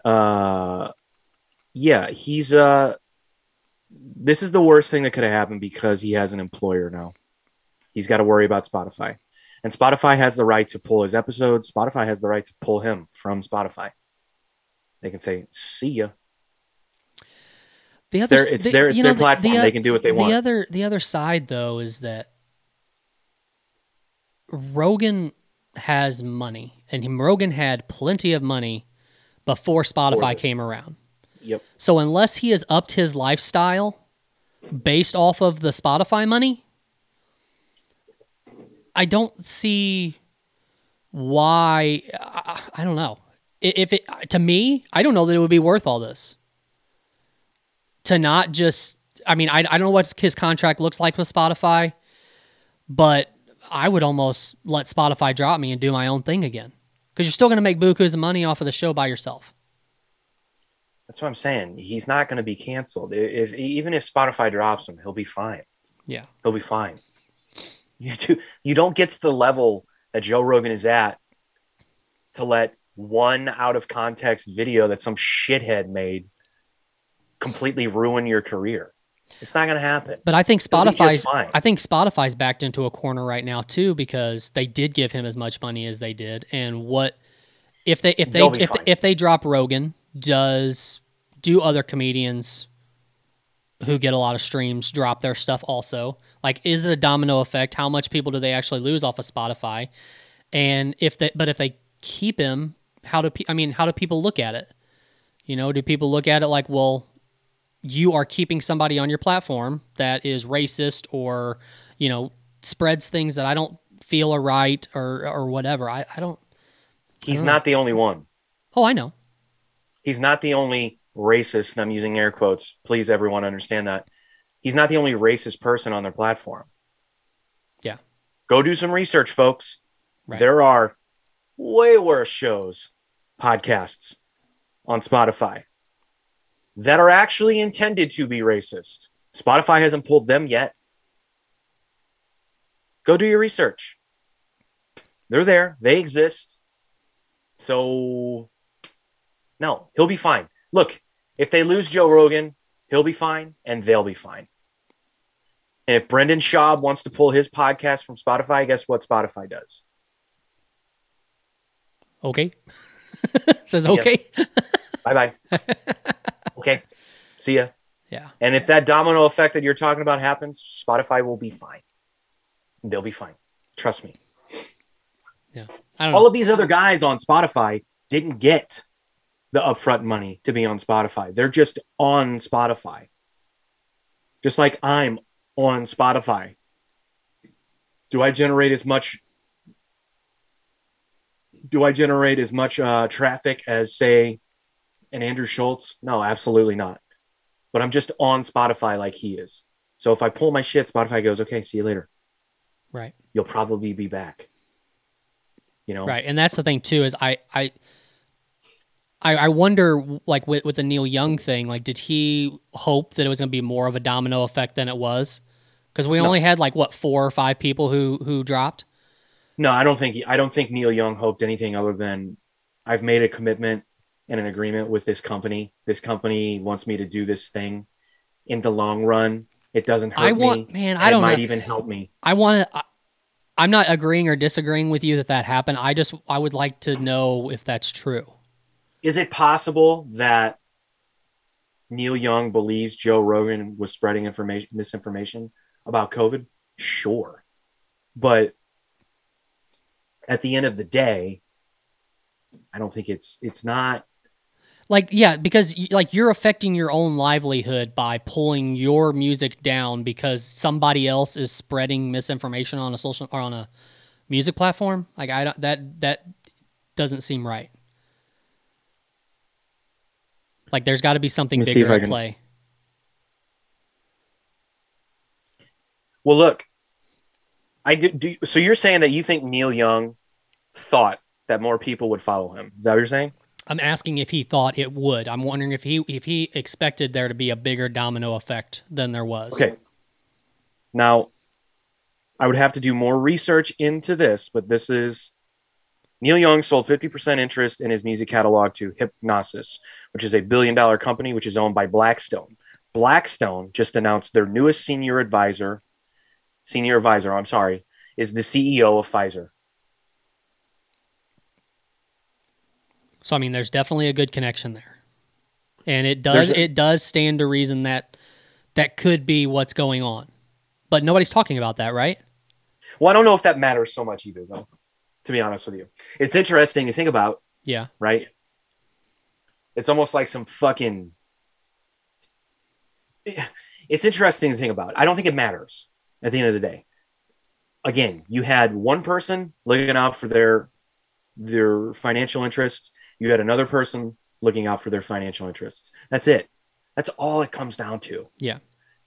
Uh yeah, he's uh this is the worst thing that could have happened because he has an employer now. He's got to worry about Spotify. And Spotify has the right to pull his episodes. Spotify has the right to pull him from Spotify. They can say, "See ya." The It's other, their- it's the- their- it's their know, platform. the They can do what they want. the other, the other side though is that Rogan has money, and him- Rogan had plenty of money before Spotify came around. Yep. So unless he has upped his lifestyle based off of the Spotify money, I don't see why. I, I don't know. If it to me, I don't know that it would be worth all this. To not just, I mean, I, I don't know what his contract looks like with Spotify, but I would almost let Spotify drop me and do my own thing again because you're still going to make bukus of money off of the show by yourself. That's what I'm saying. He's not going to be canceled. If even if Spotify drops him, he'll be fine. Yeah. He'll be fine. You do. You don't get to the level that Joe Rogan is at to let one out of context video that some shithead made completely ruin your career. It's not going to happen. But I think He'll be just Spotify's. I think Spotify's backed into a corner right now too because they did give him as much money as they did, and what if they if they if, if they drop Rogan, does do other comedians who get a lot of streams drop their stuff also? Like, is it a domino effect? How much people do they actually lose off of Spotify? And if they but if they keep him, how do pe- I mean how do people look at it? You know, do people look at it like, well, you are keeping somebody on your platform that is racist or, you know, spreads things that I don't feel are right or or whatever. I, I don't He's don't know. the only one. oh I know. He's not the only racist. And I'm using air quotes. Please, everyone, understand that. He's not the only racist person on their platform. Yeah. Go do some research, folks. Right. There are way worse shows, podcasts on Spotify that are actually intended to be racist. Spotify hasn't pulled them yet. Go do your research. They're there, they exist. So, no, he'll be fine. Look, if they lose Joe Rogan, he'll be fine and they'll be fine. And if Brendan Schaub wants to pull his podcast from Spotify, guess what Spotify does? Okay. [LAUGHS] Says okay. Bye bye. [LAUGHS] okay. See ya. Yeah. And if that domino effect that you're talking about happens, Spotify will be fine. They'll be fine. Trust me. I don't All know. of these other guys on Spotify didn't get the upfront money to be on Spotify. They're just on Spotify. Just like I'm on Spotify. Do I generate as much do I generate as much uh, traffic as say an Andrew Schulz? No, absolutely not. But I'm just on Spotify like he is. So if I pull my shit, Spotify goes, okay, see you later. Right. You'll probably be back. You know? Right. And that's the thing too is I I I, I wonder like with with the Neil Young thing, like did he hope that it was going to be more of a domino effect than it was? Because we No. only had like what four or five people who who dropped. No, I don't think I don't think Neil Young hoped anything other than I've made a commitment and an agreement with this company. This company wants me to do this thing. In the long run, it doesn't hurt I want me. man, I don't it might know. even help me. I want to. I'm not agreeing or disagreeing with you that that happened. I just I would like to know if that's true. Is it possible that Neil Young believes Joe Rogan was spreading information misinformation about COVID? Sure. But at the end of the day, I don't think it's it's not Like yeah, because like you're affecting your own livelihood by pulling your music down because somebody else is spreading misinformation on a social or on a music platform. Like I don't that that doesn't seem right. Like there's got to be something Let me see if bigger at can- play. Well, look, I did. Do, so you're saying that you think Neil Young thought that more people would follow him? Is that what you're saying? I'm asking if he thought it would. I'm wondering if he if he expected there to be a bigger domino effect than there was. Okay. Now, I would have to do more research into this, but this is Neil Young sold 50% interest in his music catalog to Hipgnosis, which is a billion dollar company which is owned by Blackstone. Blackstone just announced their newest senior advisor, senior advisor, I'm sorry, is the CEO of Pfizer. So I mean, there's definitely a good connection there, and it does a- it does stand to reason that that could be what's going on, but nobody's talking about that, right? Well, I don't know if that matters so much either, though, to be honest with you. It's interesting to think about, Yeah, right? It's almost like some fucking. It's interesting to think about. I don't think it matters at the end of the day. Again, you had one person looking out for their their financial interests. You had another person looking out for their financial interests. That's it. That's all it comes down to. yeah,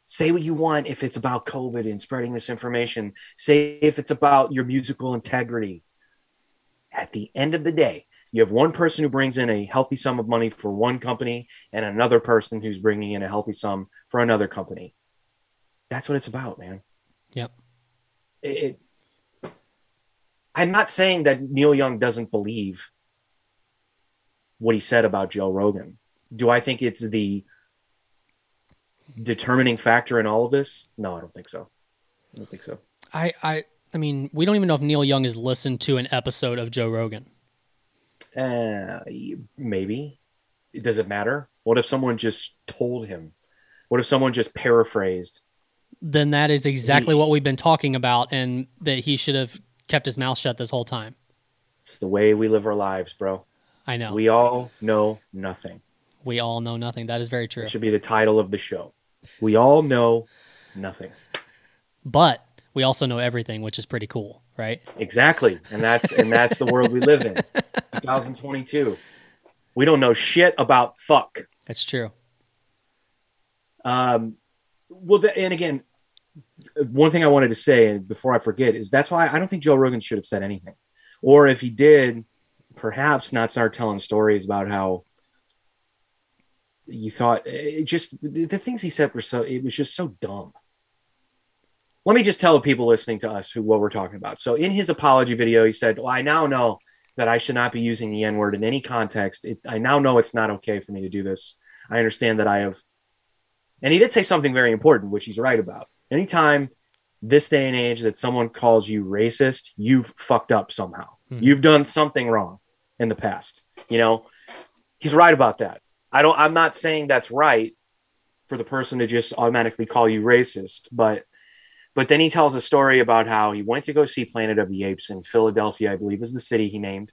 say what you want if it's about COVID and spreading this information. Say if it's about your musical integrity. At the end of the day, you have one person who brings in a healthy sum of money for one company and another person who's bringing in a healthy sum for another company. That's what it's about, man. Yep. It, it- I'm not saying that Neil Young doesn't believe what he said about Joe Rogan. Do I think it's the determining factor in all of this? No, I don't think so. I don't think so. I, I, I mean, we don't even know if Neil Young has listened to an episode of Joe Rogan. Uh, maybe. Does it matter? What if someone just told him? What if someone just paraphrased? Then that is exactly He- what we've been talking about, and that he should have kept his mouth shut this whole time. It's the way we live our lives, bro. I know. We all know nothing. we all know nothing. That is very true. That should be the title of the show. We all know nothing. But we also know everything, which is pretty cool, right? Exactly. And that's and that's the world we live in. 2022. We don't know shit about fuck. That's true. Um, well, the, and again, one thing I wanted to say, and before I forget, is that's why I don't think Joe Rogan should have said anything, or if he did, perhaps not start telling stories about how you thought it just the the things he said were so it was just so dumb. Let me just tell the people listening to us who what we're talking about. So in his apology video, he said, "Well, I now know that I should not be using the N word in any context. It, I now know it's not okay for me to do this. I understand that I have." And he did say something very important, which he's right about. Anytime this day and age that someone calls you racist, you've fucked up somehow. Hmm. You've done something wrong in the past. You know, he's right about that. I don't. I'm not saying that's right for the person to just automatically call you racist, but but then he tells a story about how he went to go see Planet of the Apes in Philadelphia, I believe is the city he named.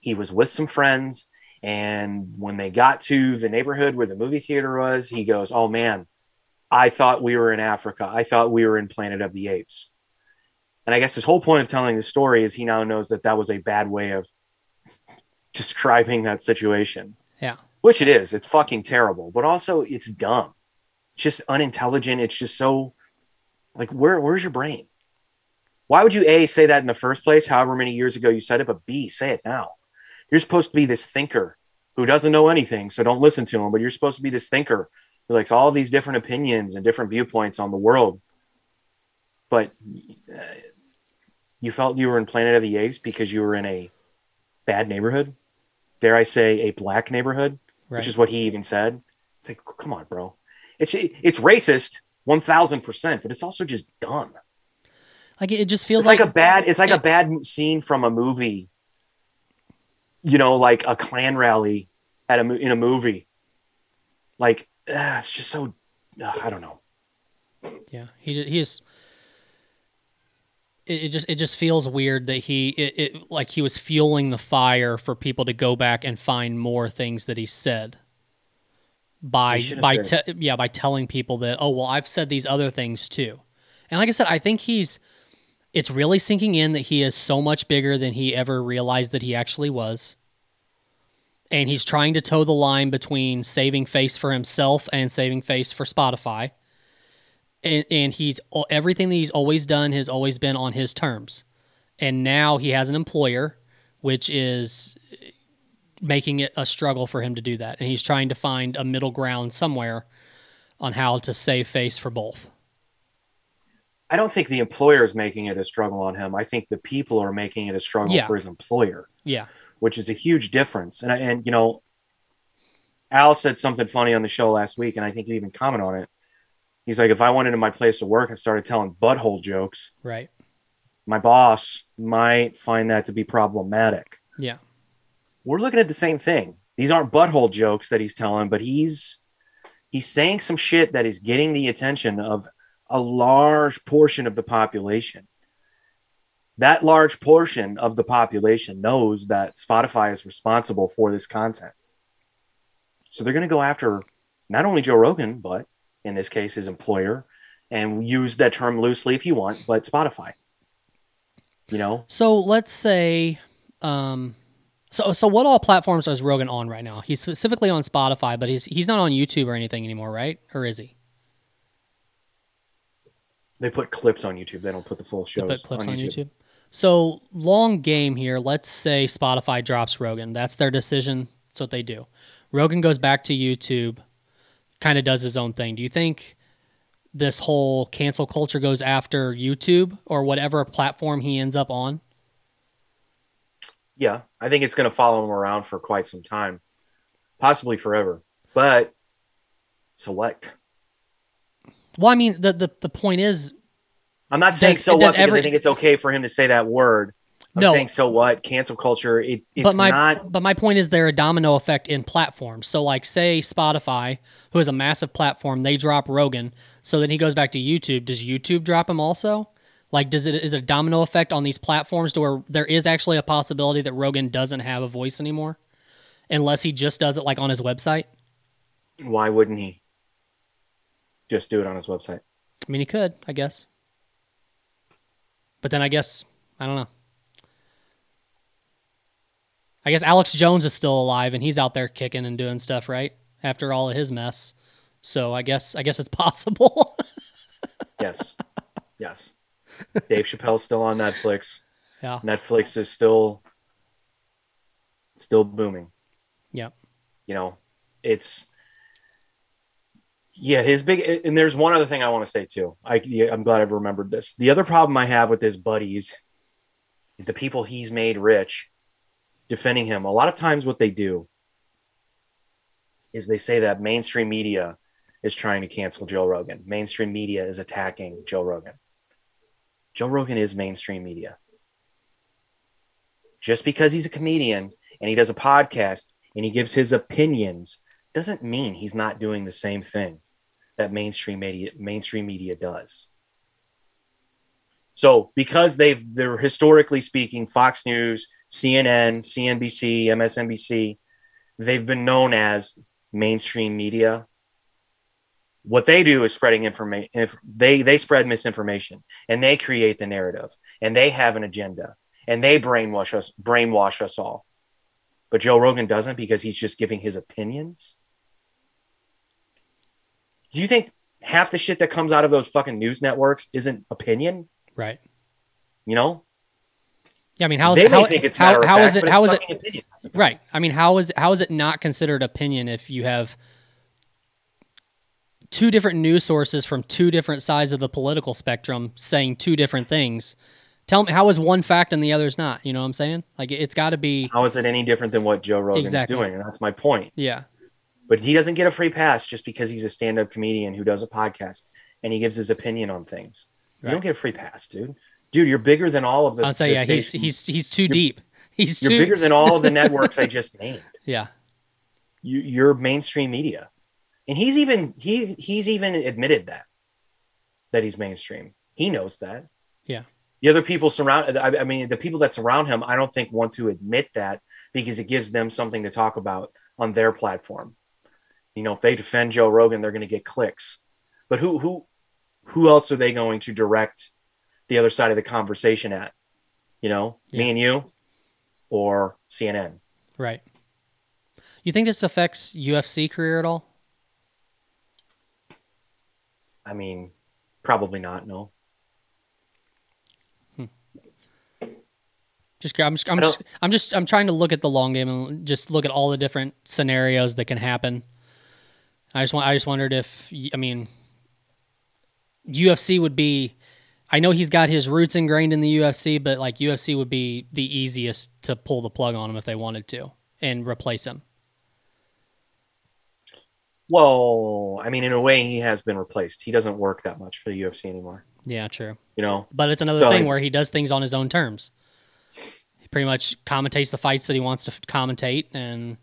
He was with some friends, and when they got to the neighborhood where the movie theater was, he goes, "Oh man, I thought we were in Africa. I thought we were in Planet of the Apes." And I guess his whole point of telling the story is he now knows that that was a bad way of [LAUGHS] describing that situation Yeah. which it is. It's fucking terrible, but also it's dumb. It's just unintelligent. It's just so like where where's your brain? Why would you a say that in the first place? However many years ago you said it, but b say it now. You're supposed to be this thinker who doesn't know anything, so don't listen to him. But you're supposed to be this thinker who likes all these different opinions and different viewpoints on the world. But uh, you felt you were in Planet of the Apes because you were in a bad neighborhood. Dare I say, a black neighborhood? Right. which is what he even said. It's like, come on, bro. It's it's racist, one thousand percent, but it's also just dumb. like it just feels It's like, like, a bad. It's like a bad scene from a movie. You know, like a Klan rally at a in a movie. Like uh, it's just so. Uh, I don't know. yeah. He he is. It, it just it just feels weird that he it, it like he was fueling the fire for people to go back and find more things that he said. By by te- yeah by telling people that oh well I've said these other things too, and like I said I think he's it's really sinking in that he is so much bigger than he ever realized that he actually was. And he's trying to toe the line between saving face for himself and saving face for Spotify. And, and he's everything that he's always done has always been on his terms. And now he has an employer, which is making it a struggle for him to do that. And he's trying to find a middle ground somewhere on how to save face for both. I don't think the employer is making it a struggle on him. I think the people are making it a struggle Yeah. for his employer. Yeah. which is a huge difference. And and you know, Al said something funny on the show last week, and I think you even comment on it. He's like, if I went into my place of work and started telling butthole jokes, Right. my boss might find that to be problematic. Yeah. We're looking at the same thing. These aren't butthole jokes that he's telling, but he's he's saying some shit that is getting the attention of a large portion of the population. That large portion of the population knows that Spotify is responsible for this content. So they're going to go after not only Joe Rogan, but in this case, his employer, and use that term loosely if you want, but Spotify. You know, So let's say, um, so so what all platforms is Rogan on right now? He's specifically on Spotify, but he's he's not on YouTube or anything anymore, right? Or is he? they put clips on YouTube. They don't put the full They shows put clips on YouTube. So long game here. Let's say Spotify drops Rogan. That's their decision. That's what they do. Rogan goes back to YouTube, kind of does his own thing. Do you think this whole cancel culture goes after YouTube or whatever platform he ends up on? Yeah, I think it's going to follow him around for quite some time, possibly forever. But So what? Well, I mean, the the, the point is, I'm not saying Does- so what because every- I think it's okay for him to say that word. I'm No. saying so what? Cancel culture. It, it's but my not. but my point is there a domino effect in platforms. So like say Spotify, who is a massive platform, they drop Rogan, so then he goes back to YouTube. Does YouTube drop him also? Like does it is it a domino effect on these platforms to where there is actually a possibility that Rogan doesn't have a voice anymore? Unless he just does it like on his website? Why wouldn't he just do it on his website? I mean he could, I guess. But then I guess I don't know. I guess Alex Jones is still alive and he's out there kicking and doing stuff, right? After all of his mess. So I guess I guess it's [LAUGHS] possible. Yes. yes. Dave Chappelle's still on Netflix. yeah. Netflix is still still booming. Yep. You know, it's yeah, his big and there's one other thing I want to say too. I I'm glad I've remembered this. The other problem I have with his buddies, the people he's made rich, defending him. A lot of times what they do is they say that mainstream media is trying to cancel Joe Rogan. Mainstream media is attacking Joe Rogan. Joe Rogan is mainstream media. Just because he's a comedian and he does a podcast and he gives his opinions doesn't mean he's not doing the same thing that mainstream media mainstream media does. So because they've they're historically speaking Fox News, CNN, CNBC, MSNBC, they've been known as mainstream media. What they do is spreading information. If they they spread misinformation and they create the narrative and they have an agenda and they brainwash us brainwash us all. But Joe Rogan doesn't because he's just giving his opinions. Do you think half the shit that comes out of those fucking news networks isn't opinion? Right. You know, Yeah, I mean how is they it, how, think it's how, how fact, is it how is it opinion. right. I mean how is how is it not considered opinion if you have two different news sources from two different sides of the political spectrum saying two different things? Tell me how is one fact and the other's not? You know what I'm saying? Like it's got to be How is it any different than what Joe Rogan's Exactly. doing? And that's my point. yeah. But he doesn't get a free pass just because he's a stand-up comedian who does a podcast and he gives his opinion on things. You don't get a free pass, dude. Dude, you're bigger than all of the. I'll say the yeah, he's stations. he's he's too deep. He's You're too bigger than all of the networks I just [LAUGHS] named. Yeah. You, you're mainstream media, and he's even he he's even admitted that that he's mainstream. He knows that. Yeah. The other people surround. I, I mean, the people that surround him, I don't think want to admit that because it gives them something to talk about on their platform. You know, if they defend Joe Rogan, they're going to get clicks. But who who who else are they going to direct the other side of the conversation at? You know, me and you, or CNN. Right. You think this affects UFC career at all? I mean, probably not. No. Hmm. Just I'm just, I'm just I'm just I'm trying to look at the long game and just look at all the different scenarios that can happen. I just want I just wondered if I mean UFC would be I know he's got his roots ingrained in the UFC, but like UFC would be the easiest to pull the plug on him if they wanted to and replace him. Well, I mean, in a way, he has been replaced. He doesn't work that much for the UFC anymore. Yeah, true. You know, But it's another So, thing where he does things on his own terms. He pretty much commentates the fights that he wants to commentate, and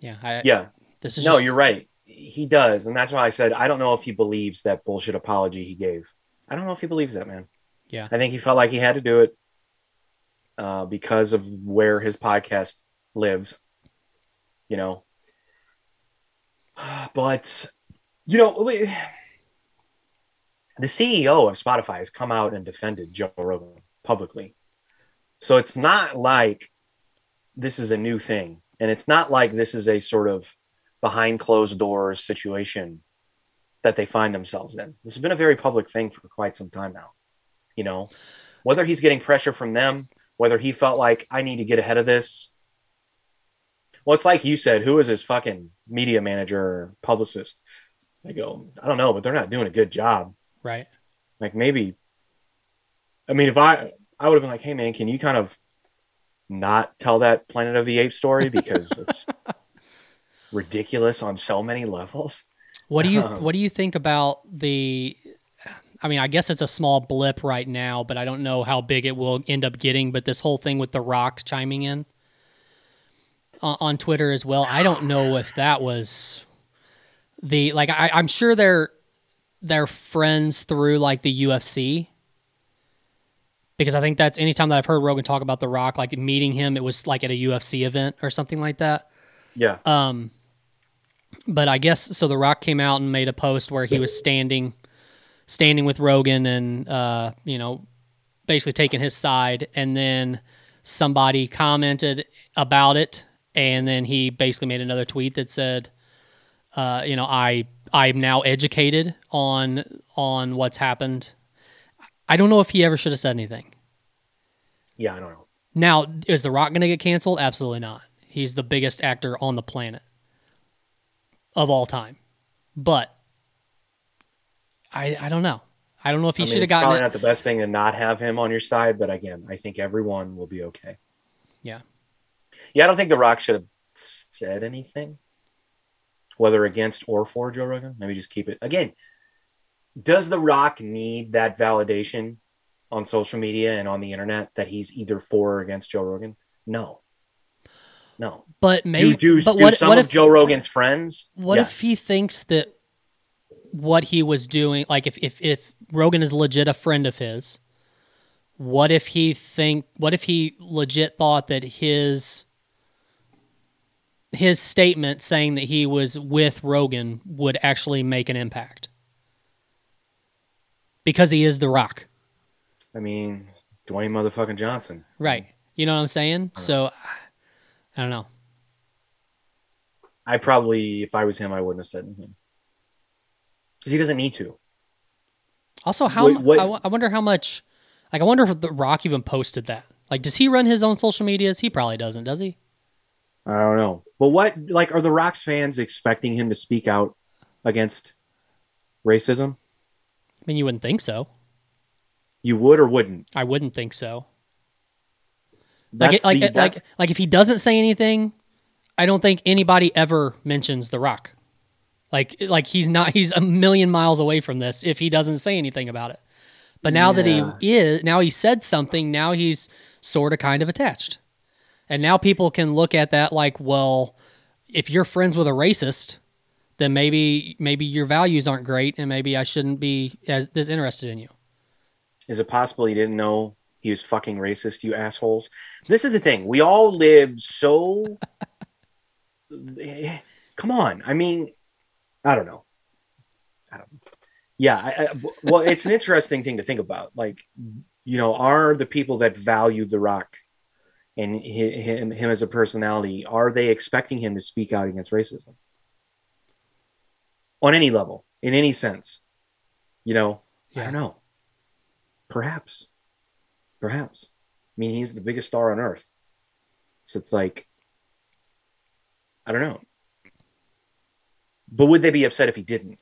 yeah, I, yeah. This is No, just, you're right. He does, and that's why I said I don't know if he believes that bullshit apology he gave. I don't know if he believes that, man. Yeah. I think he felt like he had to do it uh, because of where his podcast lives. You know, [SIGHS] but you know, the CEO of Spotify has come out and defended Joe Rogan publicly, so it's not like this is a new thing, and it's not like this is a sort of behind closed doors situation that they find themselves in. This has been a very public thing for quite some time now. You know, whether he's getting pressure from them, whether he felt like I need to get ahead of this. Well, it's like you said, who is his fucking media manager or publicist? I go, I don't know, but they're not doing a good job. right. Like maybe, I mean, if I, I would have been like, hey man, can you kind of not tell that Planet of the Apes story because it's ridiculous on so many levels. What do you Um, What do you think about the? I mean, I guess it's a small blip right now, but I don't know how big it will end up getting. But this whole thing with The Rock chiming in on, on Twitter as well, I don't know if that was the like. I, I'm sure they're they're friends through like the UFC because I think that's anytime that I've heard Rogan talk about The Rock, like meeting him, it was like at a UFC event or something like that. Yeah. Um, but I guess so. The Rock came out and made a post where he was standing, standing with Rogan, and uh, you know, basically taking his side. And then somebody commented about it, and then he basically made another tweet that said, uh, you know, I I'm now educated on on what's happened. I don't know if he ever should have said anything. yeah, I don't know. Now, is The Rock going to get canceled? Absolutely not. He's the biggest actor on the planet of all time. But I I don't know. I don't know if he I mean, should have it's probably it. not the best thing to not have him on your side, but again, I think everyone will be okay. Yeah. Yeah, I don't think The Rock should have said anything, whether against or for Joe Rogan. Maybe just keep it. Again, does The Rock need that validation on social media and on the internet that he's either for or against Joe Rogan? No. No. But maybe do do, but do what, some what of if Joe Rogan's friends? what Yes. if he thinks that what he was doing like if, if if Rogan is legit a friend of his, what if he think what if he legit thought that his his statement saying that he was with Rogan would actually make an impact? Because he is the rock. I mean, Dwayne motherfucking Johnson. Right. You know what I'm saying? So I don't know. I probably, if I was him, I wouldn't have said anything because he doesn't need to. Also, how mu- what- I, I wonder how much. Like, I wonder if the Rock even posted that. Like, does he run his own social medias? He probably doesn't, does he? I don't know. But what, like, are the Rocks fans expecting him to speak out against racism? I mean, you wouldn't think so. You would or wouldn't? I wouldn't think so. Like, it, like, the- like, like, if he doesn't say anything, I don't think anybody ever mentions the Rock. Like, like he's not. He's a million miles away from this if he doesn't say anything about it. But now that he is, now he said something. Now he's sort of kind of attached, and now people can look at that like, well, if you're friends with a racist, then maybe maybe your values aren't great, and maybe I shouldn't be as this interested in you. Is it possible he didn't know he was fucking racist, you assholes? This is the thing. We all live so. [SIGHS] Come on. I mean, I don't know. I don't. Yeah. I, I, well, it's an interesting thing to think about. Like, you know, are the people that value The Rock and him, him as a personality, are they expecting him to speak out against racism? On any level, in any sense? You know, I don't know. Perhaps. Perhaps. I mean, he's the biggest star on earth. So it's like, I don't know. But would they be upset if he didn't?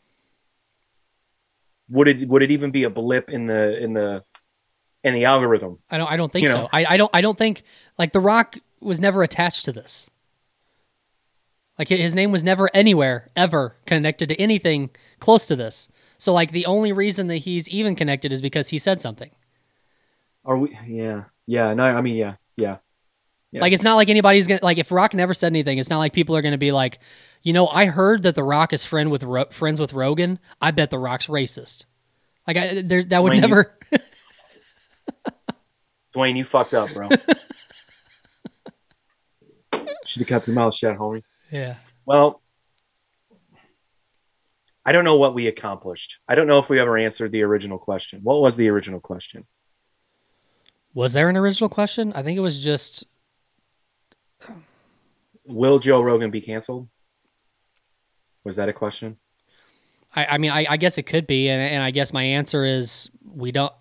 Would it would it even be a blip in the in the in the algorithm? I don't. I don't think You so. know. I, I don't. I don't think like The Rock was never attached to this. Like his name was never anywhere ever connected to anything close to this. So like the only reason that he's even connected is because he said something. Are we? Yeah, yeah. No, I mean, yeah, yeah. Yeah. Like it's not like anybody's gonna like if Rock never said anything. It's not like people are gonna be like, you know, I heard that The Rock is friend with Ro- friends with Rogan. I bet The Rock's racist. Like I, there, that would Dwayne, you- never. [LAUGHS] Dwayne, you fucked up, bro. [LAUGHS] Should have kept your mouth shut, homie. yeah. Well, I don't know what we accomplished. I don't know if we ever answered the original question. What was the original question? Was there an original question? I think it was just Will Joe Rogan be canceled? Was that a question? I, I mean, I, I guess it could be, and, and I guess my answer is we don't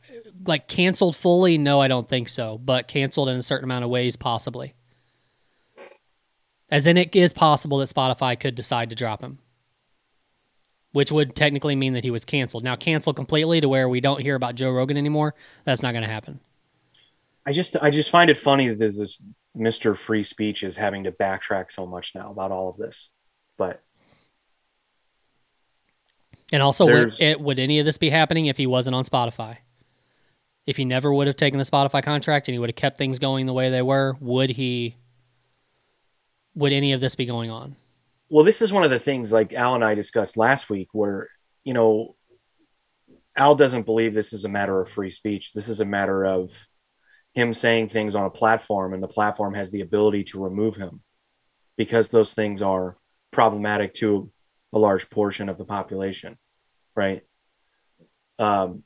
like canceled fully. No, I don't think so, but canceled in a certain amount of ways, possibly. As in, it is possible that Spotify could decide to drop him, which would technically mean that he was canceled. Now, cancel completely to where we don't hear about Joe Rogan anymore. That's not going to happen. I just I just find it funny that there's this Mr. Free Speech is having to backtrack so much now about all of this. But And also, would, it, would any of this be happening if he wasn't on Spotify? If he never would have taken the Spotify contract and he would have kept things going the way they were, would he? Would any of this be going on? well, this is one of the things like Al and I discussed last week, where you know, Al doesn't believe this is a matter of free speech. This is a matter of him saying things on a platform, and the platform has the ability to remove him because those things are problematic to a large portion of the population, right? Um,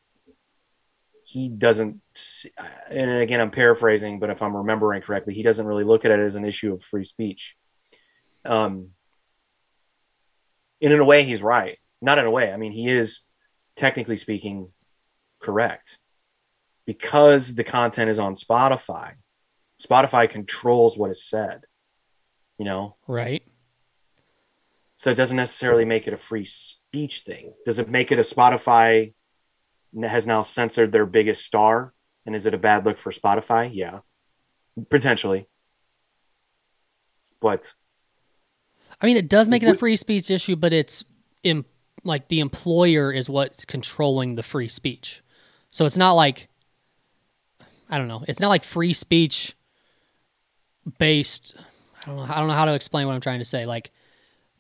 he doesn't, and again, I'm paraphrasing, but if I'm remembering correctly, he doesn't really look at it as an issue of free speech. Um, and in a way, he's right. Not in a way. I mean, he is technically speaking correct because the content is on Spotify. Spotify controls what is said, you know? Right. So it doesn't necessarily make it a free speech thing. Does it make it a Spotify has now censored their biggest star? And is it a bad look for Spotify? Yeah, potentially. But I mean, it does make it a free speech issue, but it's in, like the employer is what's controlling the free speech. So it's not like I don't know. It's not like free speech based. I don't know. I don't know how to explain what I'm trying to say. Like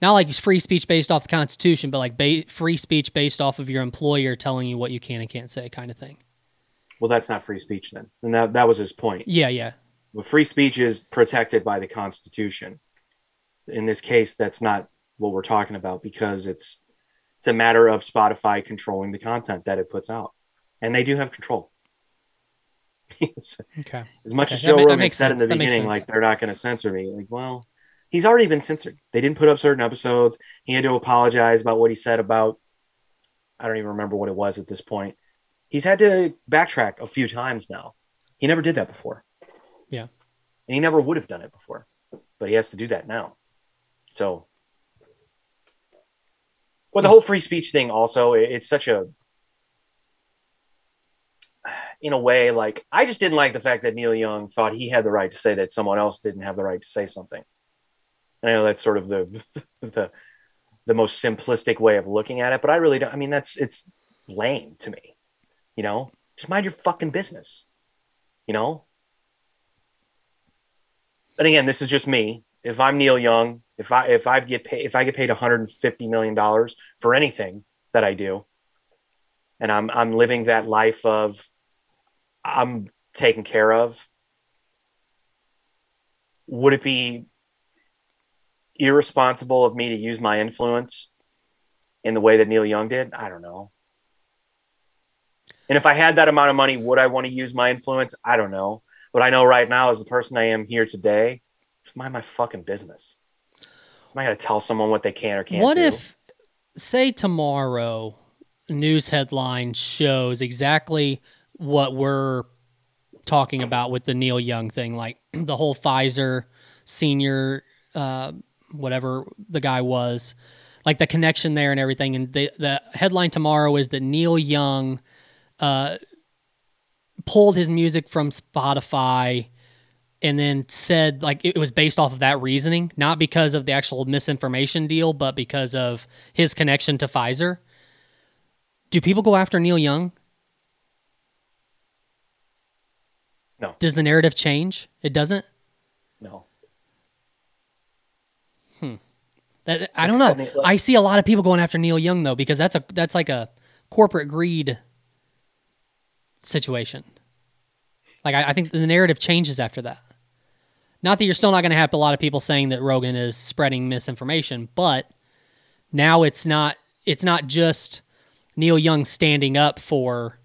not like free speech based off the Constitution, but like ba- free speech based off of your employer telling you what you can and can't say, kind of thing. well, that's not free speech then. And that, that was his point. Yeah, yeah, Well, free speech is protected by the Constitution. In this case, that's not what we're talking about because it's it's a matter of Spotify controlling the content that it puts out, and they do have control. Okay. as much Okay, as Joe that Rogan makes said in the That beginning, like they're not going to censor me. Like, well, he's already been censored. They didn't put up certain episodes. He had to apologize about what he said about. I don't even remember what it was at this point. He's had to backtrack a few times now. He never did that before. Yeah. and he never would have done it before, but he has to do that now. So, well, the hmm. whole free speech thing also, it's such a, in a way, like I just didn't like the fact that Neil Young thought he had the right to say that someone else didn't have the right to say something. I know that's sort of the [LAUGHS] the the most simplistic way of looking at it, but I really don't. I mean, that's it's lame to me. You know, just mind your fucking business. You know. And again, this is just me. If I'm Neil Young, if I if I get paid if I get paid 150 million dollars for anything that I do, and I'm I'm living that life of I'm taken care of, would it be irresponsible of me to use my influence in the way that Neil Young did? I don't know. And if I had that amount of money, would I want to use my influence? I don't know. But I know right now, as the person I am here today, just mind my fucking business. I'm not gonna tell someone what they can or can't do. What do. if, say, tomorrow, news headline shows exactly what we're talking about with the Neil Young thing, like [CLEARS THROAT] the whole Pfizer senior, uh, whatever the guy was, like the connection there and everything. And the the headline tomorrow is that Neil Young uh, pulled his music from Spotify and then said like it was based off of that reasoning, not because of the actual misinformation deal, but because of his connection to Pfizer. Do people go after Neil Young? No. Does the narrative change? It doesn't. no. Hmm. That I It's don't know. funny, I see a lot of people going after Neil Young though because that's a that's like a corporate greed situation. Like I, I think the narrative changes after that. Not that you're still not going to have a lot of people saying that Rogan is spreading misinformation, but now it's not it's not just Neil Young standing up for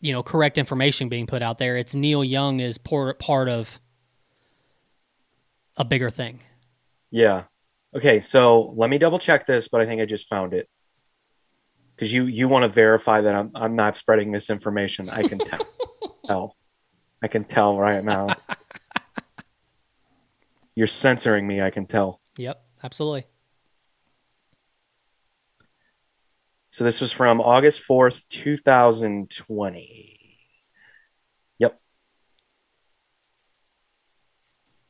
you know correct information being put out there. It's Neil Young is part of a bigger thing. Yeah. Okay, so let me double check this, but I think I just found it. Because you you want to verify that I'm I'm not spreading misinformation. I can tell. [LAUGHS] tell. I can tell right now. [LAUGHS] You're censoring me, I can tell. Yep, absolutely. So this was from August 4th, 2020. Yep.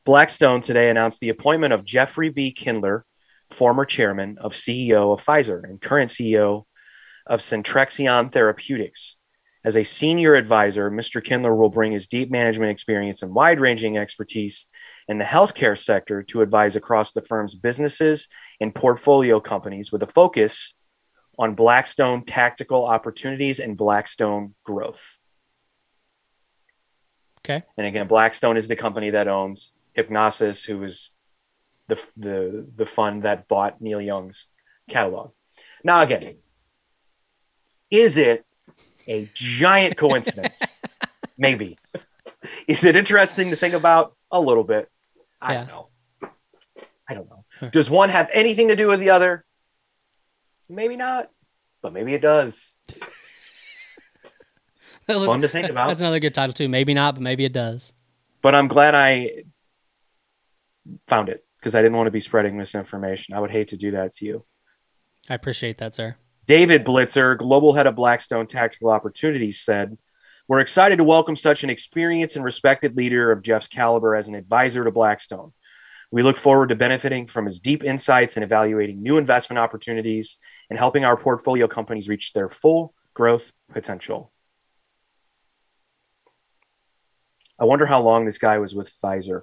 Blackstone today announced the appointment of Jeffrey B. Kindler, former chairman of CEO of Pfizer and current CEO of Centrexion Therapeutics. As a senior advisor, Mr. Kindler will bring his deep management experience and wide ranging expertise in the healthcare sector to advise across the firm's businesses and portfolio companies with a focus on Blackstone tactical opportunities and Blackstone growth. Okay. And again, Blackstone is the company that owns Hipgnosis, who is the the the fund that bought Neil Young's catalog. Now, again, is it a giant coincidence? [LAUGHS] Maybe. Is it interesting to think about? A little bit. I Yeah. don't know. I don't know. Does one have anything to do with the other? Maybe not, but maybe it does. [LAUGHS] Was- fun to think about. That's another good title too. Maybe not, but maybe it does. But I'm glad I found it because I didn't want to be spreading misinformation. I would hate to do that to you. I appreciate that, sir. David Blitzer, global head of Blackstone Tactical Opportunities, said, We're excited to welcome such an experienced and respected leader of Jeff's caliber as an advisor to Blackstone. We look forward to benefiting from his deep insights in evaluating new investment opportunities and helping our portfolio companies reach their full growth potential. I wonder how long this guy was with Pfizer.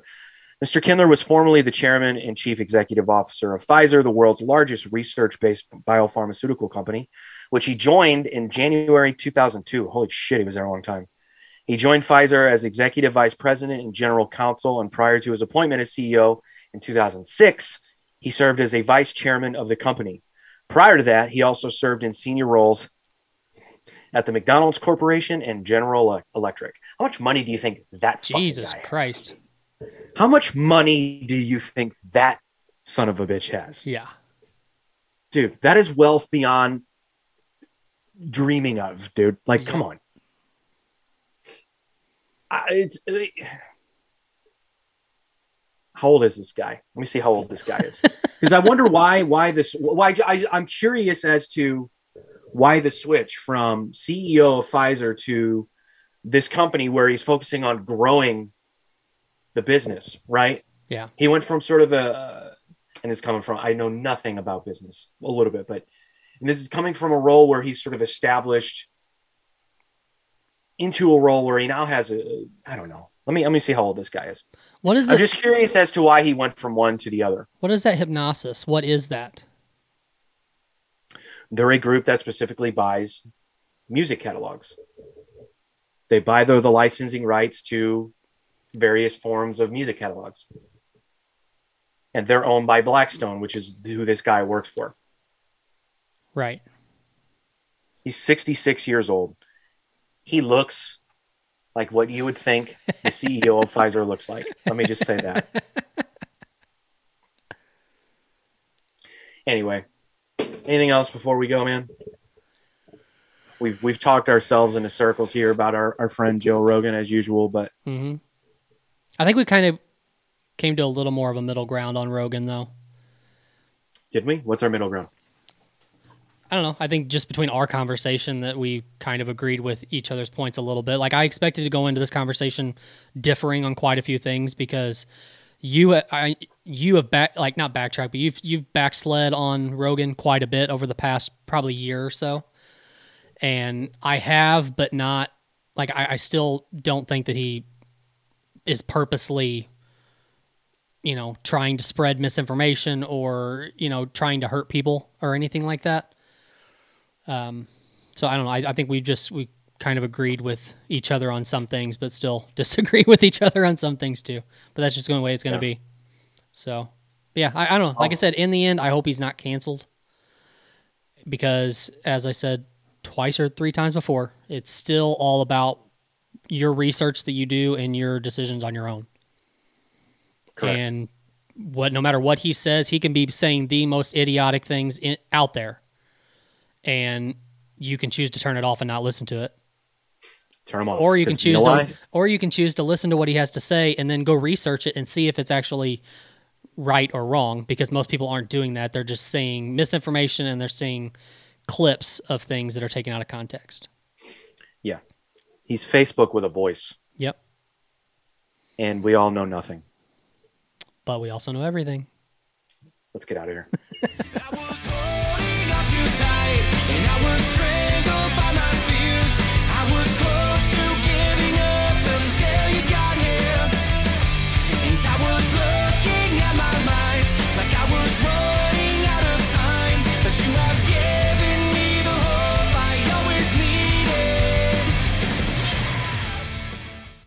Mr. Kindler was formerly the chairman and chief executive officer of Pfizer, the world's largest research based biopharmaceutical company, which he joined in January 2002. Holy shit, he was there a long time. He joined Pfizer as executive vice president and general counsel, and prior to his appointment as CEO in 2006, he served as a vice chairman of the company. Prior to that, he also served in senior roles at the McDonald's Corporation and General Electric. How much money do you think that Jesus guy has? Christ. How much money do you think that son of a bitch has? Yeah. Dude, that is wealth beyond dreaming of, dude. Like, Yeah. come on. I, it's uh, how old is this guy? Let me see how old this guy is, [LAUGHS] because I wonder why. Why this? Why I, I'm curious as to why the switch from CEO of Pfizer to this company where he's focusing on growing the business, right? Yeah. He went from sort of a, and it's coming from, I know nothing about business a little bit, but and this is coming from a role where he's sort of established into a role where he now has a, I don't know. Let me, let me see how old this guy is. What is I'm it? just curious as to why he went from one to the other. what is that Hipgnosis? What is that? They're a group that specifically buys music catalogs. They buy the, the licensing rights to various forms of music catalogs. And they're owned by Blackstone, which is who this guy works for. Right. He's 66 years old. He looks like what you would think the CEO of Pfizer looks like. Let me just say that. Anyway, anything else before we go, man? We've we've talked ourselves into circles here about our, our friend Joe Rogan as usual, but hmm I think we kind of came to a little more of a middle ground on Rogan, though. did we? What's our middle ground? I don't know. I think just between our conversation that we kind of agreed with each other's points a little bit. Like I expected to go into this conversation differing on quite a few things because you I you have back like not backtracked, but you've you've backsled on Rogan quite a bit over the past probably year or so. And I have, but not like I, I still don't think that he is purposely you know trying to spread misinformation or you know trying to hurt people or anything like that um so i don't know. I, I think we just we kind of agreed with each other on some things but still [LAUGHS] disagree with each other on some things too. But that's just the way it's going to Yeah. be. So yeah I, I don't know. Like i said in the end i hope he's not canceled. Because as i said twice or three times before it's still all about your research that you do and your decisions on your own. Correct. and what no matter what he says, he can be saying the most idiotic things in, out there, and you can choose to turn it off and not listen to it, Turn him off. or you can 'Cause choose know to, or you can choose to listen to what he has to say and then go research it and see if it's actually right or wrong. Because most people aren't doing that; they're just seeing misinformation and they're seeing clips of things that are taken out of context. Yeah. He's Facebook with a voice, Yep. and we all know nothing. but we also know everything. Let's get out of here. I [LAUGHS]